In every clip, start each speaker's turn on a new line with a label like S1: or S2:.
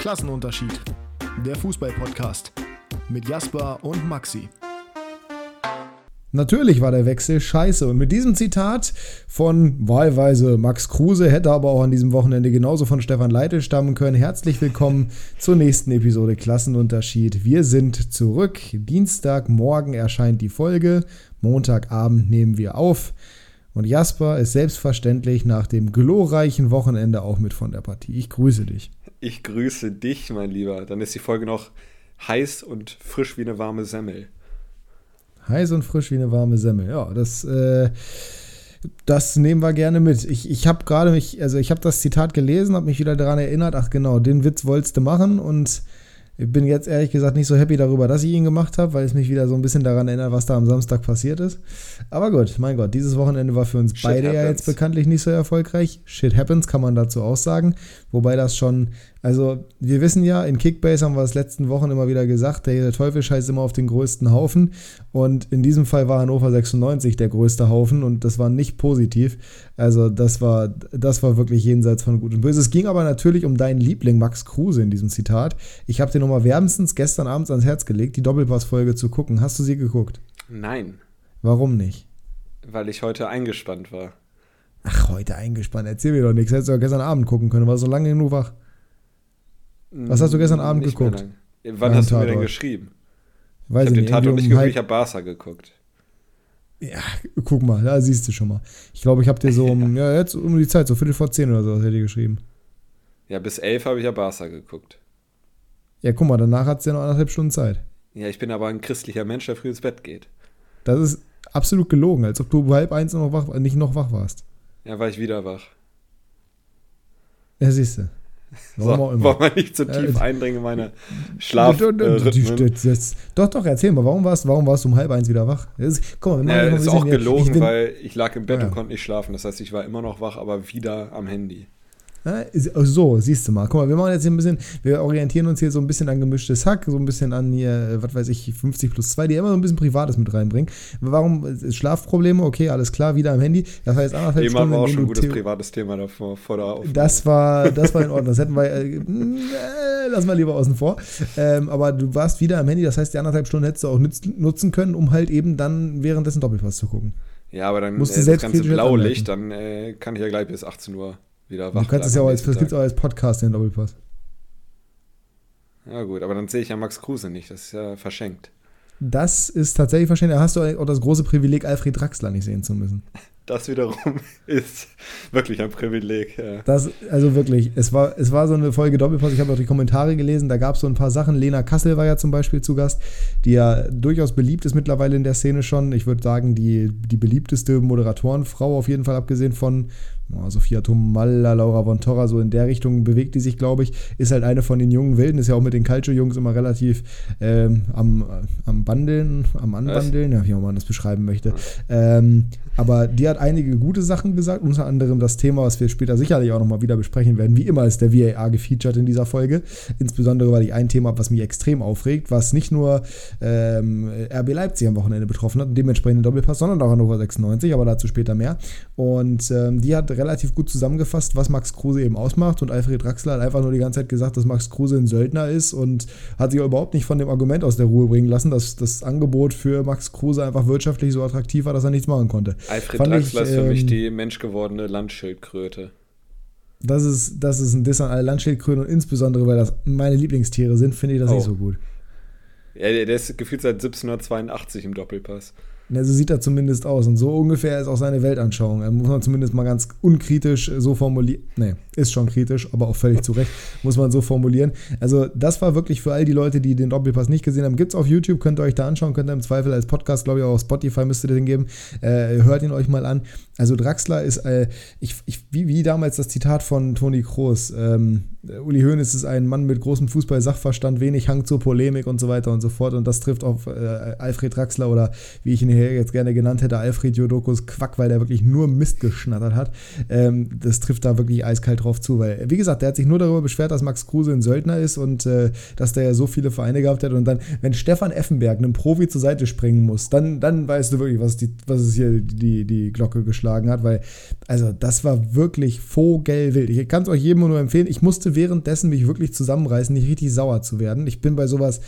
S1: Klassenunterschied. Der Fußball-Podcast mit Jasper und Maxi.
S2: Natürlich war der Wechsel scheiße. Und mit diesem Zitat von wahlweise Max Kruse, hätte aber auch an diesem Wochenende genauso von Stefan Leitl stammen können. Herzlich willkommen zur nächsten Episode Klassenunterschied. Wir sind zurück. Dienstagmorgen erscheint die Folge. Montagabend nehmen wir auf. Und Jasper ist selbstverständlich nach dem glorreichen Wochenende auch mit von der Partie. Ich grüße dich.
S3: Ich grüße dich, mein Lieber. Dann ist die Folge noch heiß und frisch wie eine warme Semmel.
S2: Heiß und frisch wie eine warme Semmel. Ja, das, äh, das nehmen wir gerne mit. Ich, ich habe gerade mich, also ich habe das Zitat gelesen, habe mich wieder daran erinnert, ach genau, den Witz wolltest du machen und ich bin jetzt ehrlich gesagt nicht so happy darüber, dass ich ihn gemacht habe, weil es mich wieder so ein bisschen daran erinnert, was da am Samstag passiert ist. Aber gut, mein Gott, dieses Wochenende war für uns Shit beide happens. ja jetzt bekanntlich nicht so erfolgreich. Shit happens, kann man dazu auch sagen. Wobei das schon also, wir wissen ja, in Kickbase haben wir es letzten Wochen immer wieder gesagt, der Teufel scheißt immer auf den größten Haufen. Und in diesem Fall war Hannover 96 der größte Haufen und das war nicht positiv. Also, das war, das war wirklich jenseits von Gut und Böse. Es ging aber natürlich um deinen Liebling Max Kruse in diesem Zitat. Ich habe dir nochmal wärmstens gestern Abends ans Herz gelegt, die Doppelpass-Folge zu gucken. Hast du sie geguckt?
S3: Nein.
S2: Warum nicht?
S3: Weil ich heute eingespannt war.
S2: Ach, heute eingespannt. Erzähl mir doch nichts. Hättest du doch gestern Abend gucken können. War so lange genug wach. Was hast du gestern Abend nicht geguckt?
S3: Wann hast du mir denn geschrieben?
S2: Weiß ich habe den
S3: Tatort nicht geguckt, ich habe Barca geguckt.
S2: Ja, guck mal, da siehst du schon mal. Ich glaube, ich habe dir so um, ja, jetzt um die Zeit, so Viertel vor zehn oder so, hätte ich geschrieben.
S3: Ja, bis elf habe ich ja Barca geguckt.
S2: Ja, guck mal, danach hat es ja noch anderthalb Stunden Zeit.
S3: Ja, ich bin aber ein christlicher Mensch, der früh ins Bett geht.
S2: Das ist absolut gelogen, als ob du halb eins noch wach, nicht noch wach warst.
S3: Ja, war ich wieder wach.
S2: Ja, siehst du.
S3: Warum so, wollen wir nicht zu tief äh, eindringen in meine Schlaf. Äh,
S2: doch, doch, erzähl mal, warum warst, warum warst du um halb eins wieder wach?
S3: Das, komm, ja, ist auch gelogen, ich bin, weil ich lag im Bett ja. und konnte nicht schlafen. Das heißt, ich war immer noch wach, aber wieder am Handy.
S2: So, siehst du mal. Guck mal, wir machen jetzt hier ein bisschen, wir orientieren uns hier so ein bisschen an gemischtes Hack, so ein bisschen an hier, äh, was weiß ich, 50 plus 2, die immer so ein bisschen Privates mit reinbringen. Warum? Äh, Schlafprobleme, okay, alles klar, wieder am Handy. Das heißt anderthalb
S3: Stunden. war auch schon ein gutes privates Thema davor, vor der
S2: Aufnahme. Das war, das war in Ordnung. Das hätten wir, äh, äh, lass mal lieber außen vor. Ähm, aber du warst wieder am Handy, das heißt, die anderthalb Stunden hättest du auch nutzen können, um halt eben dann währenddessen Doppelpass zu gucken.
S3: Ja, aber dann Musst äh, das ganze Blaulicht, dann äh, kann ich ja gleich bis 18 Uhr wieder wach.
S2: Du kannst es ja auch als, das gibt's auch als Podcast, den Doppelpass.
S3: Ja, gut, aber dann sehe ich ja Max Kruse nicht. Das ist ja verschenkt.
S2: Das ist tatsächlich verschenkt. Da hast du auch das große Privileg, Alfred Draxler nicht sehen zu müssen.
S3: Das wiederum ist wirklich ein Privileg. Ja.
S2: Das, also wirklich, es war, es war so eine Folge Doppelpass. Ich habe auch die Kommentare gelesen. Da gab es so ein paar Sachen. Lena Kassel war ja zum Beispiel zu Gast, die ja durchaus beliebt ist mittlerweile in der Szene schon. Ich würde sagen, die, die beliebteste Moderatorenfrau, auf jeden Fall abgesehen von Sophia Tomalla, Laura von Torra, so in der Richtung bewegt die sich, glaube ich. Ist halt eine von den jungen Wilden, ist ja auch mit den Calcio-Jungs immer relativ ähm, am, am Bandeln, am Anbandeln, ja, wie man das beschreiben möchte. Ähm, aber die hat einige gute Sachen gesagt, unter anderem das Thema, was wir später sicherlich auch nochmal wieder besprechen werden. Wie immer ist der VAR gefeatured in dieser Folge. Insbesondere, weil ich ein Thema was mich extrem aufregt, was nicht nur ähm, RB Leipzig am Wochenende betroffen hat und dementsprechend den Doppelpass, sondern auch Hannover 96, aber dazu später mehr. Und ähm, die hat relativ gut zusammengefasst, was Max Kruse eben ausmacht. Und Alfred Draxler hat einfach nur die ganze Zeit gesagt, dass Max Kruse ein Söldner ist und hat sich auch überhaupt nicht von dem Argument aus der Ruhe bringen lassen, dass das Angebot für Max Kruse einfach wirtschaftlich so attraktiv war, dass er nichts machen konnte.
S3: Alfred Fand Draxler ich, ist für ähm, mich die menschgewordene Landschildkröte.
S2: Das ist, das ist ein Diss an alle Landschildkröten und insbesondere, weil das meine Lieblingstiere sind, finde ich das oh. nicht so gut.
S3: Ja, der ist gefühlt seit 1782 im Doppelpass.
S2: Ja, so sieht er zumindest aus. Und so ungefähr ist auch seine Weltanschauung. Er muss man zumindest mal ganz unkritisch so formulieren. Nee, ist schon kritisch, aber auch völlig zu Recht, muss man so formulieren. Also, das war wirklich für all die Leute, die den Doppelpass nicht gesehen haben. Gibt es auf YouTube, könnt ihr euch da anschauen, könnt ihr im Zweifel als Podcast, glaube ich, auch auf Spotify müsstet ihr den geben. Äh, hört ihn euch mal an. Also, Draxler ist, äh, ich, ich, wie, wie damals das Zitat von Toni Kroos. Ähm, Uli Hoeneß ist ein Mann mit großem Fußball-Sachverstand, wenig Hang zur Polemik und so weiter und so fort. Und das trifft auf äh, Alfred Draxler oder wie ich ihn hier jetzt gerne genannt hätte, Alfred Jodokus Quack, weil der wirklich nur Mist geschnattert hat. Ähm, das trifft da wirklich eiskalt drauf zu, weil, wie gesagt, der hat sich nur darüber beschwert, dass Max Kruse ein Söldner ist und äh, dass der ja so viele Vereine gehabt hat. Und dann, wenn Stefan Effenberg einem Profi zur Seite springen muss, dann, dann weißt du wirklich, was, die, was es hier die, die Glocke geschlagen hat, weil, also, das war wirklich vogelwild. Ich kann es euch jedem nur empfehlen. Ich musste währenddessen mich wirklich zusammenreißen, nicht richtig sauer zu werden. Ich bin bei sowas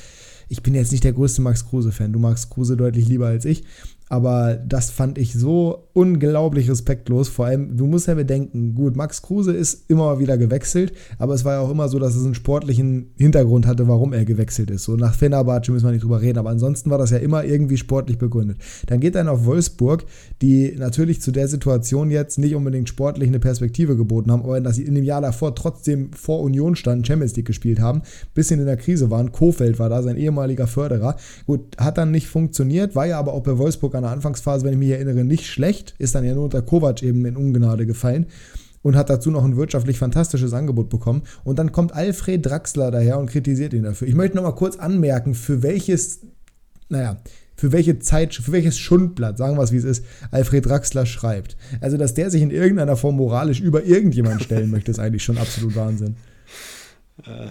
S2: ich bin jetzt nicht der größte Max Kruse-Fan. Du magst Kruse deutlich lieber als ich. Aber das fand ich so unglaublich respektlos. Vor allem, du musst ja bedenken, gut, Max Kruse ist immer wieder gewechselt, aber es war ja auch immer so, dass es einen sportlichen Hintergrund hatte, warum er gewechselt ist. So nach Fenerbahce müssen wir nicht drüber reden, aber ansonsten war das ja immer irgendwie sportlich begründet. Dann geht er auf Wolfsburg, die natürlich zu der Situation jetzt nicht unbedingt sportlich eine Perspektive geboten haben, aber dass sie in dem Jahr davor trotzdem vor Union standen, Champions League gespielt haben, bisschen in der Krise waren. Kofeld war da, sein ehemaliger Förderer. Gut, hat dann nicht funktioniert, war ja aber auch bei Wolfsburg an der Anfangsphase, wenn ich mich erinnere, nicht schlecht, ist dann ja nur unter Kovac eben in Ungnade gefallen und hat dazu noch ein wirtschaftlich fantastisches Angebot bekommen. Und dann kommt Alfred Draxler daher und kritisiert ihn dafür. Ich möchte noch mal kurz anmerken, für welches, naja, für welche Zeit, für welches Schundblatt, sagen wir es wie es ist, Alfred Draxler schreibt. Also, dass der sich in irgendeiner Form moralisch über irgendjemanden stellen möchte, ist eigentlich schon absolut Wahnsinn.
S3: Äh,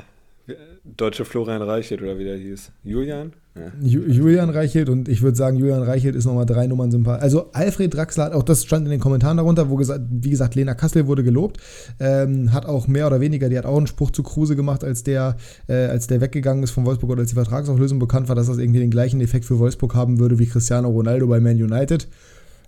S3: Deutsche Florian Reichelt oder wie der hieß. Julian?
S2: Ja. Julian Reichelt und ich würde sagen, Julian Reichelt ist nochmal drei Nummern sympathisch. Also Alfred Draxler hat auch, das stand in den Kommentaren darunter, wo gesagt, wie gesagt, Lena Kassel wurde gelobt, ähm, hat auch mehr oder weniger, die hat auch einen Spruch zu Kruse gemacht, als der, äh, als der weggegangen ist von Wolfsburg oder als die Vertragsauflösung bekannt war, dass das irgendwie den gleichen Effekt für Wolfsburg haben würde wie Cristiano Ronaldo bei Man United.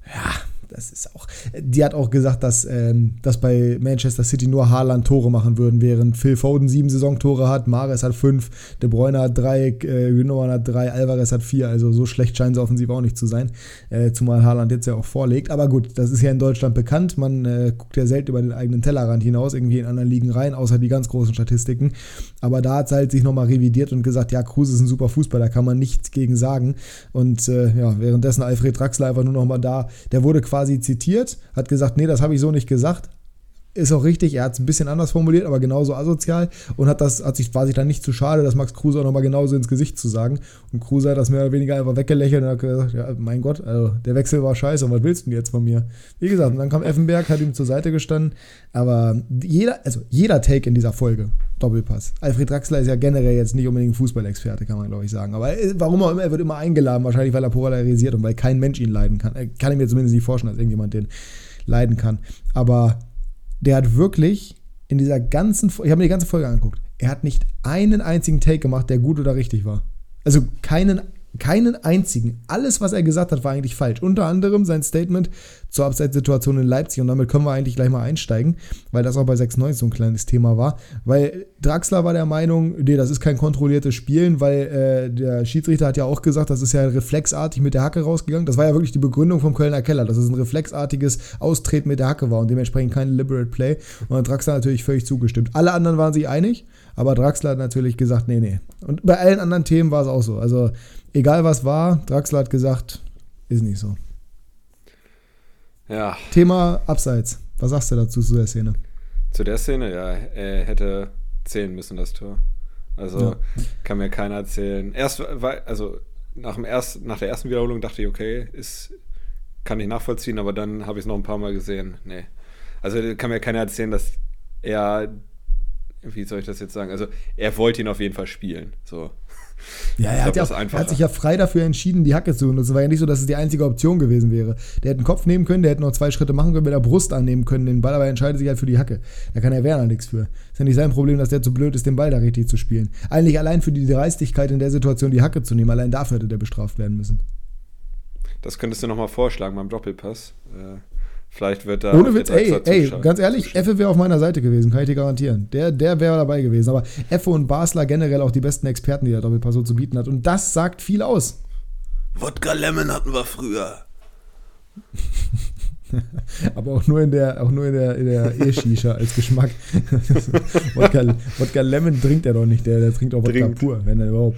S2: Ja, das ist auch. Die hat auch gesagt, dass, ähm, dass bei Manchester City nur Haaland Tore machen würden, während Phil Foden sieben Saisontore hat, Mares hat fünf, De Bruyne hat drei, äh, Gündogan hat drei, Alvarez hat vier. Also so schlecht scheinen sie offensiv auch nicht zu sein. Äh, zumal Haaland jetzt ja auch vorlegt. Aber gut, das ist ja in Deutschland bekannt. Man äh, guckt ja selten über den eigenen Tellerrand hinaus, irgendwie in anderen Ligen rein, außer die ganz großen Statistiken. Aber da hat es halt sich nochmal revidiert und gesagt, ja, Kruse ist ein super Fußballer, da kann man nichts gegen sagen. Und äh, ja, währenddessen Alfred Draxler einfach nur nochmal da, der wurde quasi zitiert, hat gesagt, nee, das habe ich so nicht gesagt. Ist auch richtig, er hat es ein bisschen anders formuliert, aber genauso asozial und hat das, hat sich, war sich dann nicht zu schade, das Max Kruse auch nochmal genauso ins Gesicht zu sagen. Und Kruse hat das mehr oder weniger einfach weggelächelt und hat gesagt, ja, mein Gott, also der Wechsel war scheiße, was willst du denn jetzt von mir? Wie gesagt, und dann kam Effenberg, hat ihm zur Seite gestanden, aber jeder, also jeder Take in dieser Folge, Doppelpass. Alfred Draxler ist ja generell jetzt nicht unbedingt Fußballexperte, kann man glaube ich sagen. Aber warum auch immer, er wird immer eingeladen, wahrscheinlich weil er polarisiert und weil kein Mensch ihn leiden kann. Äh, kann ich mir zumindest nicht vorstellen, dass irgendjemand den leiden kann. Aber der hat wirklich in dieser ganzen, ich habe mir die ganze Folge angeguckt, er hat nicht einen einzigen Take gemacht, der gut oder richtig war. Also keinen keinen einzigen. Alles, was er gesagt hat, war eigentlich falsch. Unter anderem sein Statement zur Abseitssituation in Leipzig. Und damit können wir eigentlich gleich mal einsteigen, weil das auch bei 96 so ein kleines Thema war. Weil Draxler war der Meinung, nee, das ist kein kontrolliertes Spielen, weil äh, der Schiedsrichter hat ja auch gesagt, das ist ja reflexartig mit der Hacke rausgegangen. Das war ja wirklich die Begründung vom Kölner Keller, dass es ein reflexartiges Austreten mit der Hacke war und dementsprechend kein Liberate Play. Und hat Draxler natürlich völlig zugestimmt. Alle anderen waren sich einig, aber Draxler hat natürlich gesagt, nee, nee. Und bei allen anderen Themen war es auch so. Also egal was war, Draxler hat gesagt, ist nicht so.
S3: Ja.
S2: Thema Abseits. Was sagst du dazu zu der Szene?
S3: Zu der Szene, ja, er hätte zählen müssen, das Tor. Also ja. kann mir keiner erzählen. Erst, also nach, dem erst, nach der ersten Wiederholung dachte ich, okay, ist, kann ich nachvollziehen, aber dann habe ich es noch ein paar Mal gesehen. Nee. Also kann mir keiner erzählen, dass er, wie soll ich das jetzt sagen? Also er wollte ihn auf jeden Fall spielen. So.
S2: Ja, er, hat, ja auch, er hat, sich ja frei dafür entschieden, die Hacke zu benutzen. Es war ja nicht so, dass es die einzige Option gewesen wäre. Der hätte einen Kopf nehmen können, der hätte noch zwei Schritte machen können, mit der Brust annehmen können, den Ball, aber er entscheidet sich halt für die Hacke. Da kann der Werner nichts für. Ist ja nicht sein Problem, dass der zu blöd ist, den Ball da richtig zu spielen. Eigentlich allein für die Dreistigkeit in der Situation die Hacke zu nehmen, allein dafür hätte der bestraft werden müssen.
S3: Das könntest du nochmal vorschlagen beim Doppelpass. Äh Vielleicht wird
S2: da. Ohne Witz, ey, ey, ganz ehrlich, Effe wäre auf meiner Seite gewesen, kann ich dir garantieren. Der, der wäre dabei gewesen. Aber Effe und Basler generell auch die besten Experten, die der Doppelpass so zu bieten hat. Und das sagt viel aus.
S3: Wodka Lemon hatten wir früher.
S2: Aber auch nur in der, auch nur in der, in der E-Shisha als Geschmack. Wodka, Wodka Lemon trinkt er doch nicht, der, der trinkt auch Wodka trinkt. pur, wenn er überhaupt.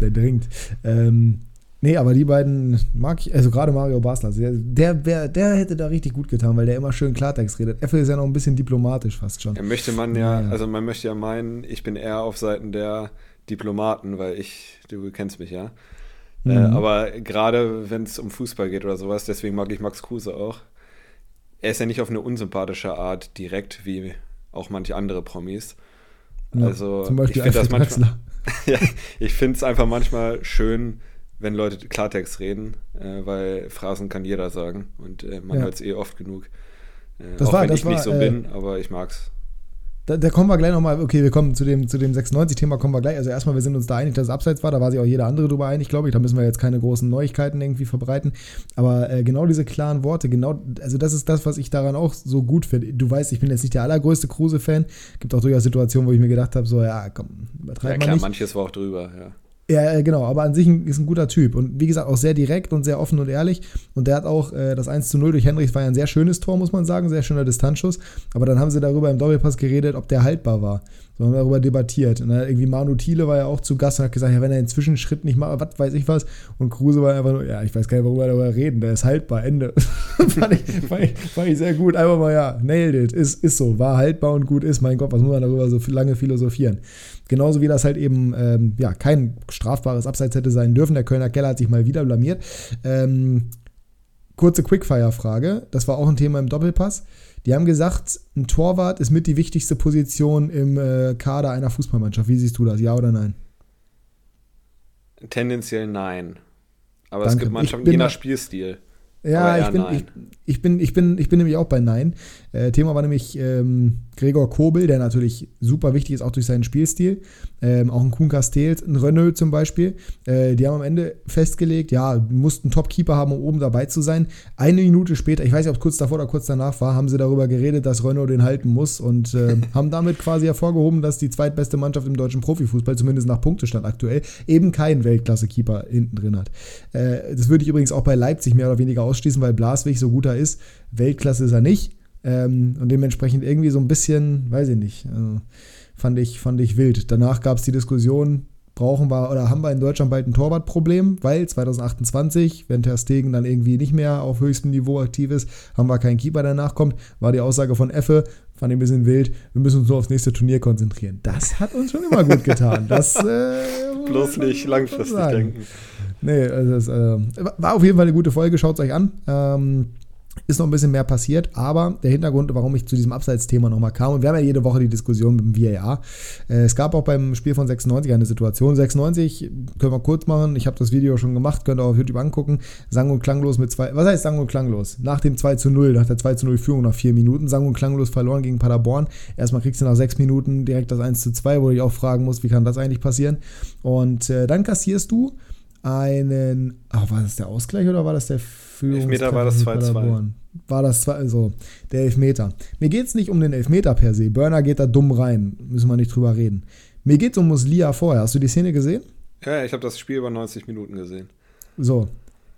S2: Der trinkt. Ähm, Nee, aber die beiden mag ich, also gerade Mario Basler, der, wär, der hätte da richtig gut getan, weil der immer schön Klartext redet. Effe ist ja noch ein bisschen diplomatisch fast schon.
S3: Ja, möchte man ja, ja, also man möchte ja meinen, ich bin eher auf Seiten der Diplomaten, weil ich, du kennst mich ja. Mhm. Äh, aber gerade wenn es um Fußball geht oder sowas, deswegen mag ich Max Kruse auch. Er ist ja nicht auf eine unsympathische Art direkt, wie auch manche andere Promis. Ja, also zum Beispiel ich finde das manchmal. ja, ich finde es einfach manchmal schön, wenn Leute Klartext reden, äh, weil Phrasen kann jeder sagen und äh, man ja. hört es eh oft genug. Äh, das auch war, wenn ich war, nicht so bin, äh, aber ich mag's.
S2: Da, da, kommen wir gleich nochmal, okay, wir kommen zu dem, zu dem 96-Thema, kommen wir gleich. Also erstmal, wir sind uns da einig, dass es abseits war, da war sich auch jeder andere drüber einig, glaube ich. Da müssen wir jetzt keine großen Neuigkeiten irgendwie verbreiten. Aber äh, genau diese klaren Worte, genau, also das ist das, was ich daran auch so gut finde. Du weißt, ich bin jetzt nicht der allergrößte Kruse-Fan. Gibt auch durchaus Situationen, wo ich mir gedacht habe, so, ja, komm,
S3: übertreib ja, klar, nicht. manches war auch drüber, ja.
S2: Ja, äh, genau, aber an sich ist ein guter Typ und wie gesagt auch sehr direkt und sehr offen und ehrlich. Und der hat auch äh, das 1 zu 0 durch Henrichs war ja ein sehr schönes Tor, muss man sagen, sehr schöner Distanzschuss. Aber dann haben sie darüber im Doppelpass geredet, ob der haltbar war. So haben darüber debattiert. Und dann irgendwie Manu Thiele war ja auch zu Gast und hat gesagt, ja, wenn er den Zwischenschritt nicht macht, was weiß ich was. Und Kruse war einfach nur, ja, ich weiß gar nicht, worüber wir darüber reden, der ist haltbar, Ende. fand, ich, fand, ich, fand, ich, sehr gut. Einfach mal, ja, nailed it, ist, ist so, war haltbar und gut ist. Mein Gott, was muss man darüber so lange philosophieren? Genauso wie das halt eben ähm, ja, kein strafbares Abseits hätte sein dürfen. Der Kölner Keller hat sich mal wieder blamiert. Ähm, kurze Quickfire-Frage. Das war auch ein Thema im Doppelpass. Die haben gesagt, ein Torwart ist mit die wichtigste Position im äh, Kader einer Fußballmannschaft. Wie siehst du das? Ja oder nein?
S3: Tendenziell nein. Aber Danke. es gibt Mannschaften je nach Spielstil.
S2: Ja, ich bin, ich, ich, bin, ich, bin, ich bin nämlich auch bei Nein. Äh, Thema war nämlich ähm, Gregor Kobel, der natürlich super wichtig ist, auch durch seinen Spielstil. Ähm, auch ein Kuhn Castells, ein Renault zum Beispiel. Äh, die haben am Ende festgelegt, ja, mussten Top-Keeper haben, um oben dabei zu sein. Eine Minute später, ich weiß nicht, ob es kurz davor oder kurz danach war, haben sie darüber geredet, dass Renault den halten muss und äh, haben damit quasi hervorgehoben, dass die zweitbeste Mannschaft im deutschen Profifußball, zumindest nach Punktestand aktuell, eben keinen Weltklasse-Keeper hinten drin hat. Äh, das würde ich übrigens auch bei Leipzig mehr oder weniger ausschließen, weil Blaswig so gut er ist. Weltklasse ist er nicht. Ähm, und dementsprechend irgendwie so ein bisschen, weiß ich nicht, also fand, ich, fand ich wild. Danach gab es die Diskussion, brauchen wir oder haben wir in Deutschland bald ein Torwartproblem, weil 2028, wenn Ter Stegen dann irgendwie nicht mehr auf höchstem Niveau aktiv ist, haben wir keinen Keeper, der nachkommt, war die Aussage von Effe, fand ich ein bisschen wild, wir müssen uns nur aufs nächste Turnier konzentrieren. Das hat uns schon immer gut getan. Das, äh,
S3: Bloß nicht langfristig denken.
S2: Nee, also das, äh, war auf jeden Fall eine gute Folge, schaut es euch an. Ähm, ist noch ein bisschen mehr passiert, aber der Hintergrund, warum ich zu diesem Abseitsthema nochmal kam, und wir haben ja jede Woche die Diskussion mit dem VAR. Äh, es gab auch beim Spiel von 96 eine Situation. 96, können wir kurz machen, ich habe das Video schon gemacht, könnt ihr auf YouTube angucken. Sang und klanglos mit zwei, was heißt sang und klanglos? Nach dem 2 zu 0, nach der 2 zu 0 Führung nach vier Minuten, sang und klanglos verloren gegen Paderborn. Erstmal kriegst du nach sechs Minuten direkt das 1 zu 2, wo ich auch fragen muss, wie kann das eigentlich passieren? Und äh, dann kassierst du einen, ach, war das der Ausgleich oder war das der
S3: Elfmeter war das 2-2.
S2: War das zwei, also der Elfmeter. Mir geht es nicht um den Elfmeter per se. Burner geht da dumm rein. Müssen wir nicht drüber reden. Mir geht es um Muslia vorher. Hast du die Szene gesehen?
S3: Ja, ich habe das Spiel über 90 Minuten gesehen.
S2: So.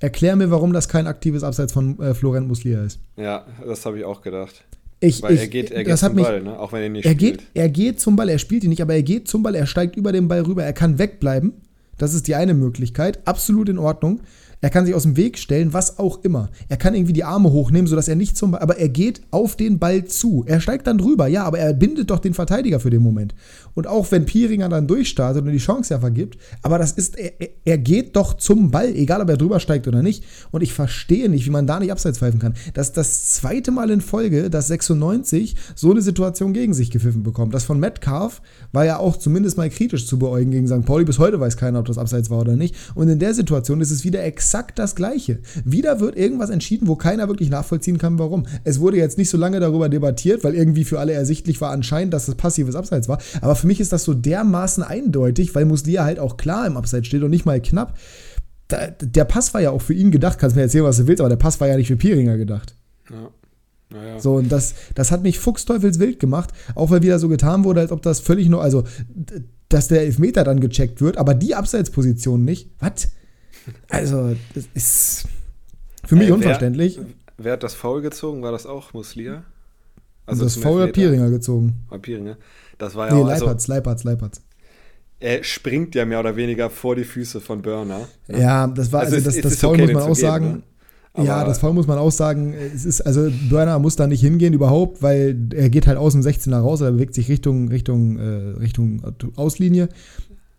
S2: Erklär mir, warum das kein aktives Abseits von äh, Florent Muslia ist.
S3: Ja, das habe ich auch gedacht.
S2: Ich,
S3: Weil
S2: ich,
S3: er geht, er geht zum mich, Ball, ne? auch wenn er nicht
S2: er
S3: spielt.
S2: Geht, er geht zum Ball, er spielt ihn nicht, aber er geht zum Ball, er steigt über den Ball rüber, er kann wegbleiben. Das ist die eine Möglichkeit. Absolut in Ordnung. Er kann sich aus dem Weg stellen, was auch immer. Er kann irgendwie die Arme hochnehmen, sodass er nicht zum Ball, aber er geht auf den Ball zu. Er steigt dann drüber, ja, aber er bindet doch den Verteidiger für den Moment. Und auch wenn Pieringer dann durchstartet und die Chance ja vergibt, aber das ist, er, er geht doch zum Ball, egal ob er drüber steigt oder nicht. Und ich verstehe nicht, wie man da nicht abseits pfeifen kann. Das ist das zweite Mal in Folge, dass 96 so eine Situation gegen sich gepfiffen bekommt. Das von Metcalf war ja auch zumindest mal kritisch zu beäugen gegen St. Pauli. Bis heute weiß keiner, ob das abseits war oder nicht. Und in der Situation ist es wieder exakt exakt das Gleiche. Wieder wird irgendwas entschieden, wo keiner wirklich nachvollziehen kann, warum. Es wurde jetzt nicht so lange darüber debattiert, weil irgendwie für alle ersichtlich war anscheinend, dass das passives Abseits war. Aber für mich ist das so dermaßen eindeutig, weil Muslia halt auch klar im Abseits steht und nicht mal knapp. Da, der Pass war ja auch für ihn gedacht, kannst mir erzählen, was du willst, aber der Pass war ja nicht für Pieringer gedacht. Ja. Naja. So, und das, das hat mich fuchsteufelswild gemacht, auch weil wieder so getan wurde, als ob das völlig nur, also, dass der Elfmeter dann gecheckt wird, aber die Abseitsposition nicht. Was? Also, das ist für mich äh, unverständlich.
S3: Wer hat das Foul gezogen? War das auch Muslia?
S2: Also das Foul hat Pieringer gezogen.
S3: War Pieringer. Das war ja
S2: nee,
S3: auch.
S2: Leipertz, also, Leipertz, Leipertz.
S3: Er springt ja mehr oder weniger vor die Füße von Burner.
S2: Ja, das war, also, also das, das Foul okay, muss man auch sagen. Ne? ja, das Foul muss man auch sagen. Es ist, also Burner muss da nicht hingehen überhaupt, weil er geht halt aus dem 16er raus, er bewegt sich Richtung, Richtung, äh, Richtung Auslinie.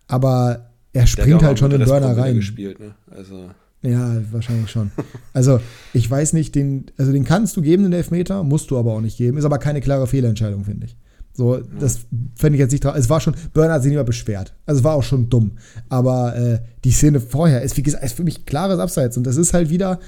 S2: Aber er springt halt schon in den Burner rein.
S3: Gespielt, ne? Also.
S2: Ja, wahrscheinlich schon. Also, ich weiß nicht, den, also den kannst du geben, den Elfmeter, musst du aber auch nicht geben. Ist aber keine klare Fehlentscheidung, finde ich. So, das fände ich jetzt nicht drauf. Es war schon, Burner hat sich nicht mehr beschwert. Also, es war auch schon dumm. Aber äh, die Szene vorher ist, wie gesagt, ist für mich klares Abseits. Und das ist halt wieder,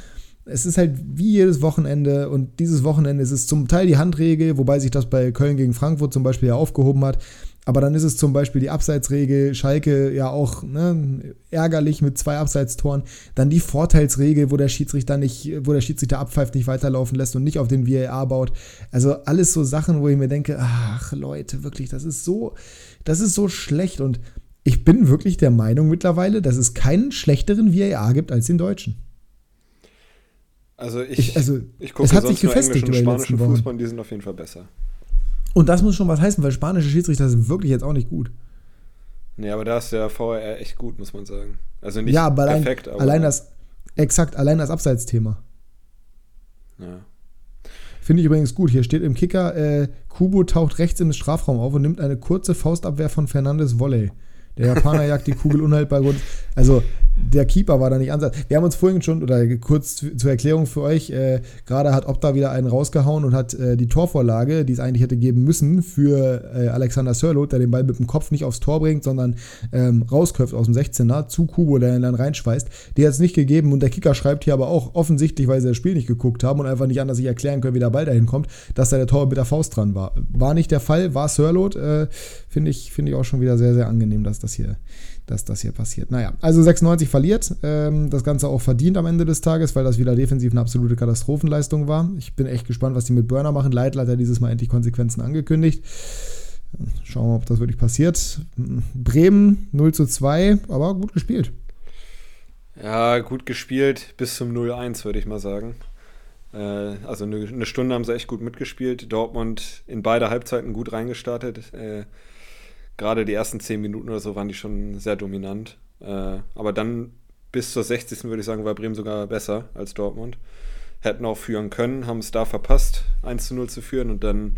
S2: es ist halt wie jedes Wochenende. Und dieses Wochenende ist es zum Teil die Handregel, wobei sich das bei Köln gegen Frankfurt zum Beispiel ja aufgehoben hat. Aber dann ist es zum Beispiel die Abseitsregel, Schalke ja auch ne, ärgerlich mit zwei Abseitstoren. Dann die Vorteilsregel, wo der Schiedsrichter nicht, wo der Schiedsrichter abpfeift, nicht weiterlaufen lässt und nicht auf den VAR baut. Also alles so Sachen, wo ich mir denke, ach Leute, wirklich, das ist so, das ist so schlecht. Und ich bin wirklich der Meinung mittlerweile, dass es keinen schlechteren VAR gibt als den deutschen.
S3: Also ich, ich
S2: also
S3: ich gucke
S2: es hat sich gefestigt
S3: über die letzten Fußball, die sind auf jeden Fall besser.
S2: Und das muss schon was heißen, weil spanische Schiedsrichter sind wirklich jetzt auch nicht gut.
S3: Nee, aber da ist der VR echt gut, muss man sagen. Also nicht
S2: ja, aber allein,
S3: perfekt, aber.
S2: Allein das, exakt, allein das Abseitsthema.
S3: Ja.
S2: Finde ich übrigens gut. Hier steht im Kicker, äh, Kubo taucht rechts im Strafraum auf und nimmt eine kurze Faustabwehr von Fernandes Volley. Der Japaner jagt die Kugel unhaltbar gut. Also, der Keeper war da nicht ansatz. Wir haben uns vorhin schon, oder kurz zur Erklärung für euch, äh, gerade hat Opta wieder einen rausgehauen und hat äh, die Torvorlage, die es eigentlich hätte geben müssen, für äh, Alexander Sörlot, der den Ball mit dem Kopf nicht aufs Tor bringt, sondern ähm, rausköpft aus dem 16er zu Kubo, der ihn dann reinschweißt. Die hat es nicht gegeben und der Kicker schreibt hier aber auch offensichtlich, weil sie das Spiel nicht geguckt haben und einfach nicht anders sich erklären können, wie der Ball dahin kommt, dass da der Tor mit der Faust dran war. War nicht der Fall, war Sörlot. Äh, Finde ich, find ich auch schon wieder sehr, sehr angenehm, dass das hier dass das hier passiert. Naja, also 96 verliert. Ähm, das Ganze auch verdient am Ende des Tages, weil das wieder defensiv eine absolute Katastrophenleistung war. Ich bin echt gespannt, was die mit Burner machen. Leitl hat ja dieses Mal endlich Konsequenzen angekündigt. Schauen wir mal, ob das wirklich passiert. Bremen 0 zu 2, aber gut gespielt.
S3: Ja, gut gespielt bis zum 0-1, würde ich mal sagen. Äh, also eine, Stunde haben sie echt gut mitgespielt. Dortmund in beide Halbzeiten gut reingestartet. Äh, gerade die ersten zehn Minuten oder so waren die schon sehr dominant. Äh, aber dann bis zur 60. würde ich sagen, war Bremen sogar besser als Dortmund. Hätten auch führen können, haben es da verpasst, 1 zu 0 zu führen und dann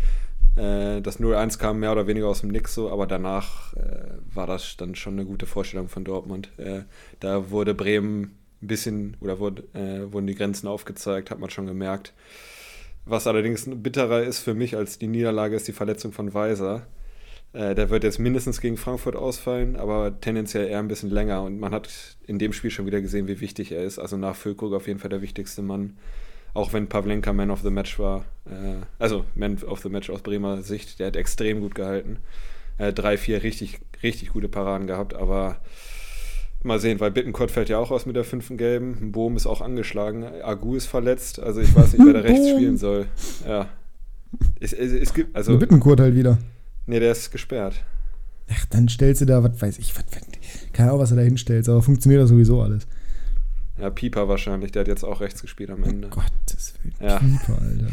S3: äh, das 0-1 kam mehr oder weniger aus dem Nix so, aber danach äh, war das dann schon eine gute Vorstellung von Dortmund. Äh, da wurde Bremen ein bisschen, oder wurde, äh, wurden die Grenzen aufgezeigt, hat man schon gemerkt. Was allerdings bitterer ist für mich als die Niederlage, ist die Verletzung von Weiser. Äh, der wird jetzt mindestens gegen Frankfurt ausfallen, aber tendenziell eher ein bisschen länger. Und man hat in dem Spiel schon wieder gesehen, wie wichtig er ist. Also nach Füllkrug auf jeden Fall der wichtigste Mann. Auch wenn Pavlenka Man of the Match war. Äh, also Man of the Match aus Bremer Sicht. Der hat extrem gut gehalten. Äh, drei, vier richtig, richtig gute Paraden gehabt. Aber mal sehen, weil Bittenkurt fällt ja auch aus mit der fünften Gelben. Bohm ist auch angeschlagen. Agu ist verletzt. Also ich weiß nicht, wer da rechts spielen soll. Ja. Es, es, es gibt, also,
S2: Bittenkurt halt wieder.
S3: Nee, der ist gesperrt.
S2: Ach, dann stellst du da, was weiß ich, was, keine Ahnung, was du da hinstellst, aber funktioniert das sowieso alles.
S3: Ja, Pieper wahrscheinlich, der hat jetzt auch rechts gespielt am Ende.
S2: Oh Gottes Willen,
S3: ja.
S2: Pieper, Alter.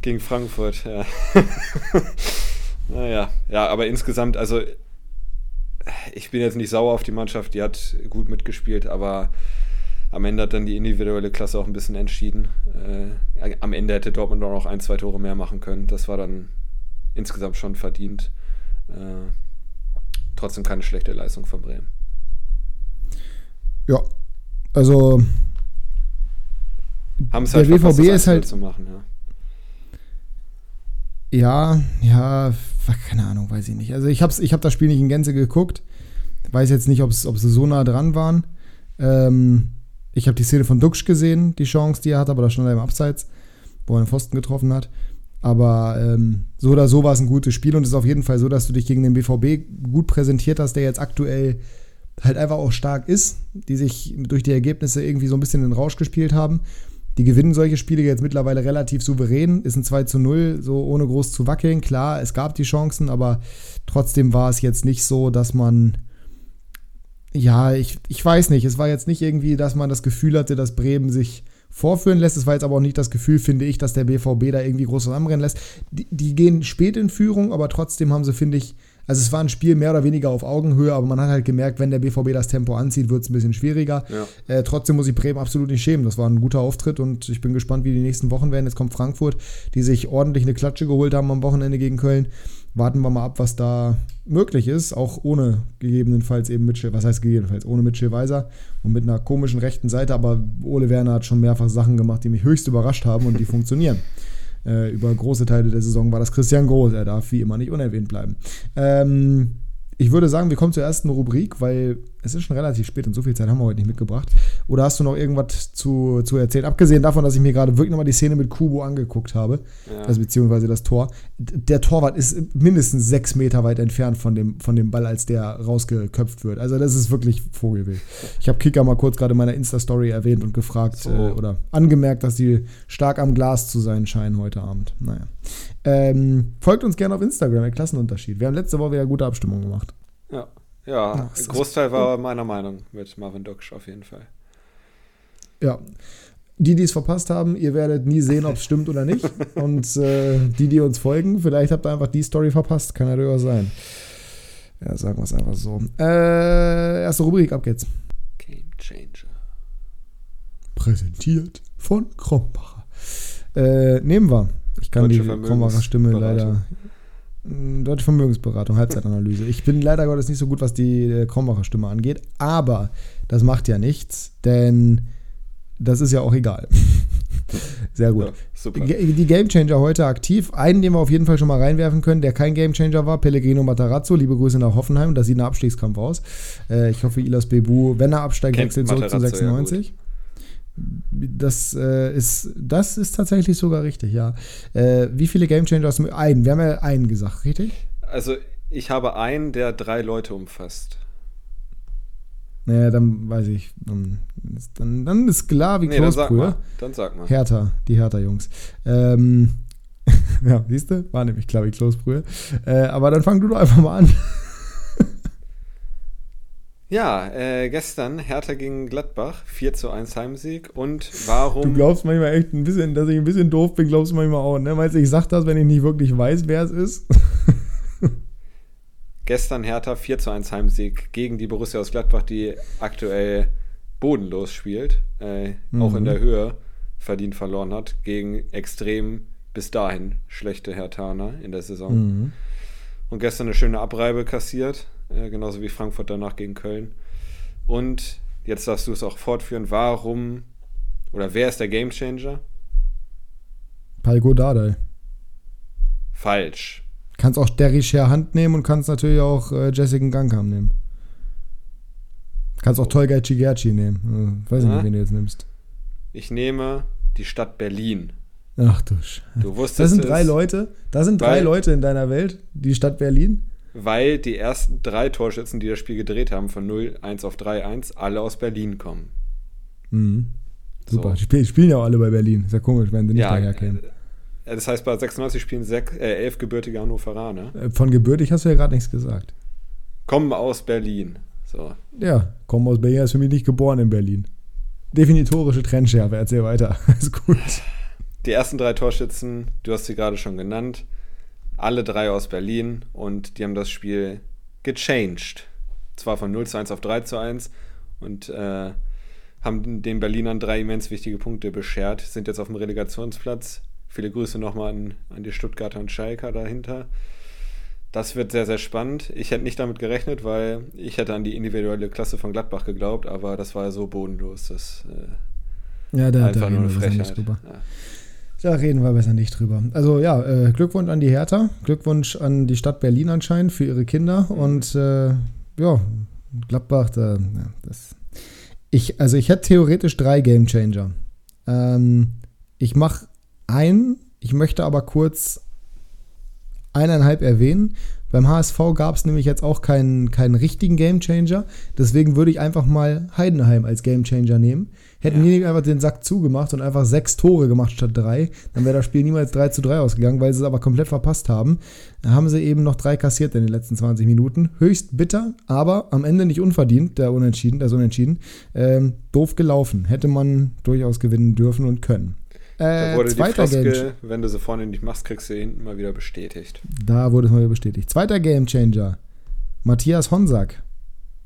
S3: Gegen Frankfurt, ja. naja, ja, aber insgesamt, also ich bin jetzt nicht sauer auf die Mannschaft, die hat gut mitgespielt, aber am Ende hat dann die individuelle Klasse auch ein bisschen entschieden. Äh, am Ende hätte Dortmund auch noch ein, zwei Tore mehr machen können. Das war dann insgesamt schon verdient. Äh, trotzdem keine schlechte Leistung von Bremen.
S2: Ja, also
S3: Haben es
S2: der
S3: halt
S2: BVB ist halt
S3: zu machen, ja.
S2: Ja, ja, keine Ahnung, weiß ich nicht. Also ich habe ich hab das Spiel nicht in Gänze geguckt. Weiß jetzt nicht, ob sie so nah dran waren. Ähm, ich habe die Szene von Duxch gesehen, die Chance, die er hat, aber da stand er im Abseits, wo er den Pfosten getroffen hat. Aber ähm, so oder so war es ein gutes Spiel und es ist auf jeden Fall so, dass du dich gegen den BVB gut präsentiert hast, der jetzt aktuell halt einfach auch stark ist, die sich durch die Ergebnisse irgendwie so ein bisschen in den Rausch gespielt haben. Die gewinnen solche Spiele jetzt mittlerweile relativ souverän, ist ein 2 zu 0, so ohne groß zu wackeln. Klar, es gab die Chancen, aber trotzdem war es jetzt nicht so, dass man, ja, ich, ich weiß nicht, es war jetzt nicht irgendwie, dass man das Gefühl hatte, dass Bremen sich vorführen lässt. Es war jetzt aber auch nicht das Gefühl, finde ich, dass der BVB da irgendwie groß zusammenrennen lässt. Die, die, gehen spät in Führung, aber trotzdem haben sie, finde ich, also es war ein Spiel mehr oder weniger auf Augenhöhe, aber man hat halt gemerkt, wenn der BVB das Tempo anzieht, wird es ein bisschen schwieriger. Ja. Äh, trotzdem muss ich Bremen absolut nicht schämen. Das war ein guter Auftritt und ich bin gespannt, wie die nächsten Wochen werden. Jetzt kommt Frankfurt, die sich ordentlich eine Klatsche geholt haben am Wochenende gegen Köln. Warten wir mal ab, was da möglich ist, auch ohne gegebenenfalls eben Mitchell, was heißt gegebenenfalls, ohne Mitchell Weiser und mit einer komischen rechten Seite, aber Ole Werner hat schon mehrfach Sachen gemacht, die mich höchst überrascht haben und die funktionieren. Äh, über große Teile der Saison war das Christian Groß, er darf wie immer nicht unerwähnt bleiben. Ähm, ich würde sagen, wir kommen zur ersten Rubrik, weil es ist schon relativ spät und so viel Zeit haben wir heute nicht mitgebracht. Oder hast du noch irgendwas zu, zu erzählen? Abgesehen davon, dass ich mir gerade wirklich nochmal die Szene mit Kubo angeguckt habe, ja. also beziehungsweise das Tor. Der Torwart ist mindestens sechs Meter weit entfernt von dem, von dem Ball, als der rausgeköpft wird. Also das ist wirklich Vogelwild. Ich habe Kicker mal kurz gerade in meiner Insta-Story erwähnt und gefragt so. äh, oder angemerkt, dass die stark am Glas zu sein scheinen heute Abend. Naja. Ähm, folgt uns gerne auf Instagram, der Klassenunterschied. Wir haben letzte Woche wieder gute Abstimmung gemacht.
S3: Ja. Ja, Ach, Großteil war meiner Meinung mit Marvin Duksch auf jeden Fall.
S2: Ja. Die, die es verpasst haben, ihr werdet nie sehen, ob es stimmt oder nicht. Und äh, die, die uns folgen, vielleicht habt ihr einfach die Story verpasst. Kann ja durchaus sein. Ja, sagen wir es einfach so. Äh, erste Rubrik, ab geht's.
S3: Game Changer.
S2: Präsentiert von Krombacher. Äh, nehmen wir. Ich kann Deutsche die Krombacher Stimme leider Deutsche Vermögensberatung, Halbzeitanalyse. Ich bin leider Gottes nicht so gut, was die äh, Krombacher Stimme angeht, aber das macht ja nichts, denn das ist ja auch egal. Sehr gut. Ja, die Gamechanger heute aktiv. Einen, den wir auf jeden Fall schon mal reinwerfen können, der kein Gamechanger war, Pellegrino Matarazzo. Liebe Grüße nach Hoffenheim. Das sieht ein Abstiegskampf aus. Äh, ich hoffe, Ilas Bebu, wenn er absteigt, wechselt zurück zu 96. Ja, das, äh, ist, das ist tatsächlich sogar richtig, ja. Äh, wie viele Game Changer hast du? Einen. Wir haben ja einen gesagt, richtig?
S3: Also, ich habe einen, der drei Leute umfasst.
S2: Naja, dann weiß ich. Dann, dann ist klar, wie nee,
S3: Kloßbrühe. Dann sag mal.
S2: Hertha, die Hertha-Jungs. Ähm, ja, siehst du? War nämlich klar wie Kloßbrühe. Äh, aber dann fang du doch einfach mal an.
S3: Ja, äh, gestern Hertha gegen Gladbach, 4 zu 1 Heimsieg. Und warum.
S2: Du glaubst manchmal echt ein bisschen, dass ich ein bisschen doof bin, glaubst du manchmal auch, ne? Meinst du, ich sag das, wenn ich nicht wirklich weiß, wer es ist?
S3: gestern Hertha 4 zu 1 Heimsieg gegen die Borussia aus Gladbach, die aktuell bodenlos spielt, äh, mhm. auch in mhm. der Höhe verdient verloren hat, gegen extrem bis dahin schlechte Hertaner in der Saison. Mhm. Und gestern eine schöne Abreibe kassiert äh, genauso wie Frankfurt danach gegen Köln. Und jetzt darfst du es auch fortführen. Warum oder wer ist der Gamechanger?
S2: Palgo Dardai.
S3: Falsch.
S2: Kannst auch Derricher Hand nehmen und kannst natürlich auch äh, Jessica Gangkam nehmen. Kannst auch oh. Tolga Cigerci nehmen. Äh, weiß ich nicht, wen du jetzt nimmst.
S3: Ich nehme die Stadt Berlin.
S2: Ach du Scheiße.
S3: Du wusstest
S2: Das sind drei Leute. Da sind drei Leute in deiner Welt. Die Stadt Berlin
S3: weil die ersten drei Torschützen, die das Spiel gedreht haben, von 0-1 auf 3-1, alle aus Berlin kommen.
S2: Mhm. Super. So. Die spielen ja auch alle bei Berlin. Ist ja komisch, wenn sie nicht ja, daher kämen.
S3: Äh, das heißt, bei 96 spielen sechs, äh, elf gebürtige Hannoveraner.
S2: Äh, von gebürtig hast du ja gerade nichts gesagt.
S3: Kommen aus Berlin. So.
S2: Ja, kommen aus Berlin. Er ist für mich nicht geboren in Berlin. Definitorische Trendschärfe. Erzähl weiter. Ist gut.
S3: Die ersten drei Torschützen, du hast sie gerade schon genannt alle drei aus Berlin und die haben das Spiel gechanged. Zwar von 0 zu 1 auf 3 zu 1 und äh, haben den Berlinern drei immens wichtige Punkte beschert, sind jetzt auf dem Relegationsplatz. Viele Grüße nochmal an, an die Stuttgarter und Schalker dahinter. Das wird sehr, sehr spannend. Ich hätte nicht damit gerechnet, weil ich hätte an die individuelle Klasse von Gladbach geglaubt, aber das war ja so bodenlos. Das
S2: äh, ja, da, einfach da nur eine Frechheit. Ja. Da reden wir besser nicht drüber. Also ja, äh, Glückwunsch an die Hertha, Glückwunsch an die Stadt Berlin anscheinend für ihre Kinder und äh, ja, Gladbach, da, ja, das. Ich, also ich hätte theoretisch drei Game Changer. Ähm, ich mache einen, ich möchte aber kurz eineinhalb erwähnen. Beim HSV gab es nämlich jetzt auch keinen, keinen richtigen Gamechanger. Deswegen würde ich einfach mal Heidenheim als Gamechanger nehmen. Hätten ja. die einfach den Sack zugemacht und einfach sechs Tore gemacht statt drei, dann wäre das Spiel niemals 3 zu 3 ausgegangen, weil sie es aber komplett verpasst haben. Da haben sie eben noch drei kassiert in den letzten 20 Minuten. Höchst bitter, aber am Ende nicht unverdient, der Unentschieden, das Unentschieden. Ähm, doof gelaufen. Hätte man durchaus gewinnen dürfen und können.
S3: Äh, da wurde zweiter die Floskel, wenn du sie vorne nicht machst, kriegst du hinten mal wieder bestätigt.
S2: Da wurde es mal wieder bestätigt. Zweiter Gamechanger. Matthias Honsack.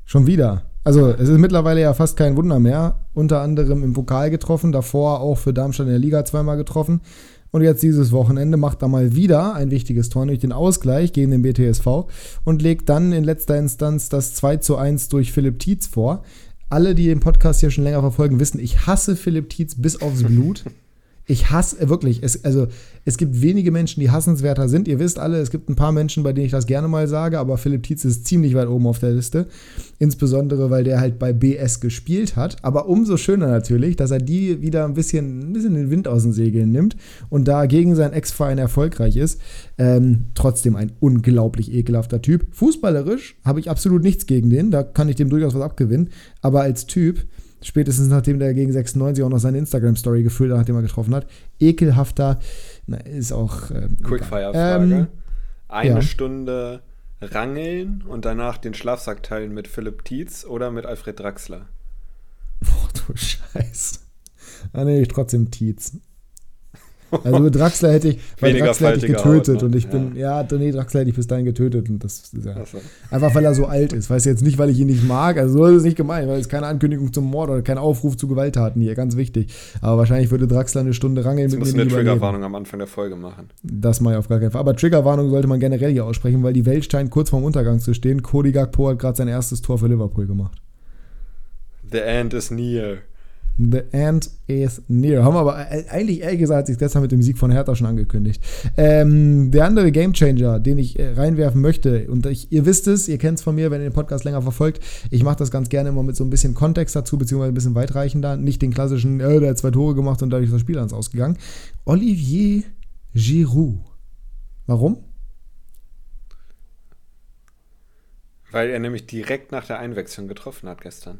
S2: Schon wieder. Also es ist mittlerweile ja fast kein Wunder mehr. Unter anderem im Pokal getroffen, davor auch für Darmstadt in der Liga zweimal getroffen. Und jetzt dieses Wochenende macht er mal wieder ein wichtiges Tor, nämlich den Ausgleich gegen den BTSV und legt dann in letzter Instanz das 2 zu 1 durch Philipp Tietz vor. Alle, die den Podcast hier schon länger verfolgen, wissen, ich hasse Philipp Tietz bis aufs Blut. Ich hasse äh, wirklich, es, also es gibt wenige Menschen, die hassenswerter sind. Ihr wisst alle, es gibt ein paar Menschen, bei denen ich das gerne mal sage, aber Philipp Tietz ist ziemlich weit oben auf der Liste. Insbesondere, weil der halt bei BS gespielt hat. Aber umso schöner natürlich, dass er die wieder ein bisschen, ein bisschen den Wind aus den Segeln nimmt und da gegen seinen Ex-Verein erfolgreich ist. Ähm, trotzdem ein unglaublich ekelhafter Typ. Fußballerisch habe ich absolut nichts gegen den, da kann ich dem durchaus was abgewinnen. Aber als Typ Spätestens nachdem der gegen 96 auch noch seine Instagram-Story gefüllt hat, nachdem er getroffen hat. Ekelhafter, na, ist auch.
S3: Äh, Quickfire-Frage. Ähm, Eine ja. Stunde rangeln und danach den Schlafsack teilen mit Philipp Tietz oder mit Alfred Draxler?
S2: Oh du Scheiße. Ah nee, ich trotzdem Tietz. Also mit Draxler hätte ich, bei Draxler hätte ich getötet Haut, ne? und ich bin, ja, ja nee, Draxler hätte ich bis dahin getötet und das ist ja so. einfach, weil er so alt ist. Weiß jetzt nicht, weil ich ihn nicht mag, also so ist es nicht gemeint, weil es keine Ankündigung zum Mord oder kein Aufruf zu Gewalttaten hier, ganz wichtig. Aber wahrscheinlich würde Draxler eine Stunde rangeln
S3: mit mir. eine Triggerwarnung am Anfang der Folge machen.
S2: Das mache ich auf gar keinen Fall. Aber Triggerwarnung sollte man generell hier aussprechen, weil die Welt scheint kurz vorm Untergang zu stehen. Cody Gagpo hat gerade sein erstes Tor für Liverpool gemacht.
S3: The end is near.
S2: The end is near. Haben wir aber eigentlich ehrlich gesagt sich gestern mit dem Sieg von Hertha schon angekündigt. Ähm, der andere Gamechanger, den ich äh, reinwerfen möchte, und ich, ihr wisst es, ihr kennt es von mir, wenn ihr den Podcast länger verfolgt, ich mache das ganz gerne immer mit so ein bisschen Kontext dazu, beziehungsweise ein bisschen weitreichender. Nicht den klassischen, äh, der hat zwei Tore gemacht und dadurch ist das Spiel ans Ausgegangen. Olivier Giroud. Warum?
S3: Weil er nämlich direkt nach der Einwechslung getroffen hat gestern.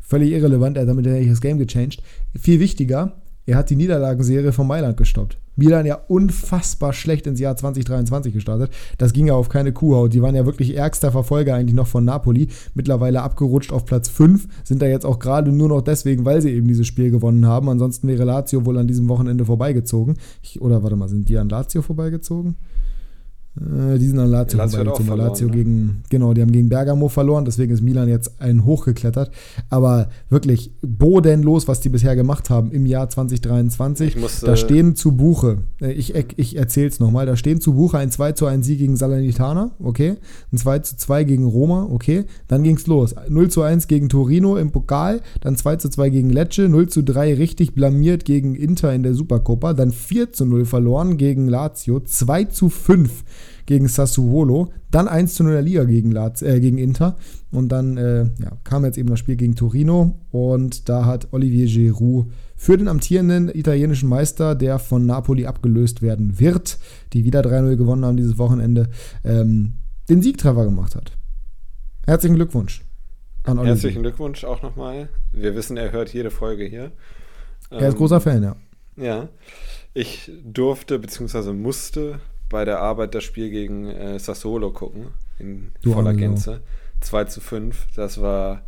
S2: Völlig irrelevant, er hat damit das Game gechanged. Viel wichtiger, er hat die Niederlagenserie von Mailand gestoppt. Milan ja unfassbar schlecht ins Jahr 2023 gestartet. Das ging ja auf keine Kuhhaut. Die waren ja wirklich ärgster Verfolger eigentlich noch von Napoli. Mittlerweile abgerutscht auf Platz 5. Sind da jetzt auch gerade nur noch deswegen, weil sie eben dieses Spiel gewonnen haben. Ansonsten wäre Lazio wohl an diesem Wochenende vorbeigezogen. Ich, oder warte mal, sind die an Lazio vorbeigezogen? Äh, die sind an Lazio, Lazio vorbeigezogen. Lazio ne? gegen, genau, die haben gegen Bergamo verloren, deswegen ist Milan jetzt ein hochgeklettert. Aber wirklich bodenlos, was die bisher gemacht haben im Jahr 2023. Muss, da äh, stehen zu Buche, äh, ich, ich erzähle es nochmal, da stehen zu Buche ein 2 zu 1 Sieg gegen Salernitana, okay. Ein 2 zu 2 gegen Roma, okay. Dann ging es los. 0 zu 1 gegen Torino im Pokal, dann 2 zu 2 gegen Lecce, 0 zu 3 richtig blamiert gegen Inter in der Supercoppa, dann 4 zu 0 verloren gegen Lazio, 2 zu 5 gegen Sassuolo, dann 1 zu 0 der Liga gegen, Laz, äh, gegen Inter und dann äh, ja, kam jetzt eben das Spiel gegen Torino und da hat Olivier Giroud für den amtierenden italienischen Meister, der von Napoli abgelöst werden wird, die wieder 3-0 gewonnen haben dieses Wochenende, ähm, den Siegtreffer gemacht hat. Herzlichen Glückwunsch
S3: an Olivier. Herzlichen Glückwunsch auch nochmal. Wir wissen, er hört jede Folge hier.
S2: Er ist ähm, großer Fan, ja.
S3: Ja. Ich durfte bzw. musste bei der Arbeit das Spiel gegen äh, Sassuolo gucken, in du voller Gänze. 2 zu 5, das war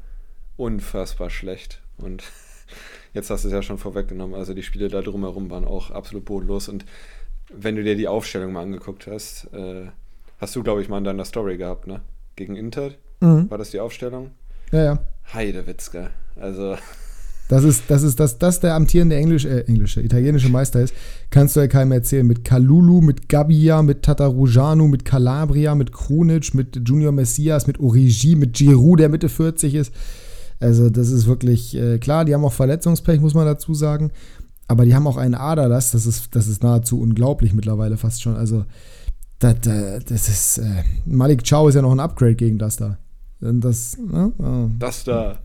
S3: unfassbar schlecht. Und jetzt hast du es ja schon vorweggenommen, also die Spiele da drumherum waren auch absolut bodenlos. Und wenn du dir die Aufstellung mal angeguckt hast, äh, hast du, glaube ich, mal in deiner Story gehabt, ne? Gegen Inter, mhm. war das die Aufstellung?
S2: Ja, ja.
S3: Heidewitzka. Also
S2: das ist, das ist, dass das der amtierende Englisch, äh, englische, italienische Meister ist, kannst du ja keinem erzählen. Mit Kalulu, mit Gabbia, mit Tatarujanu, mit Calabria, mit Krunic, mit Junior Messias, mit Origi, mit Giroud, der Mitte 40 ist. Also, das ist wirklich, äh, klar, die haben auch Verletzungspech, muss man dazu sagen. Aber die haben auch einen Aderlass, das ist, das ist nahezu unglaublich mittlerweile fast schon. Also, das, das ist, äh, Malik Chow ist ja noch ein Upgrade gegen das da. Das, ne?
S3: oh. Das da.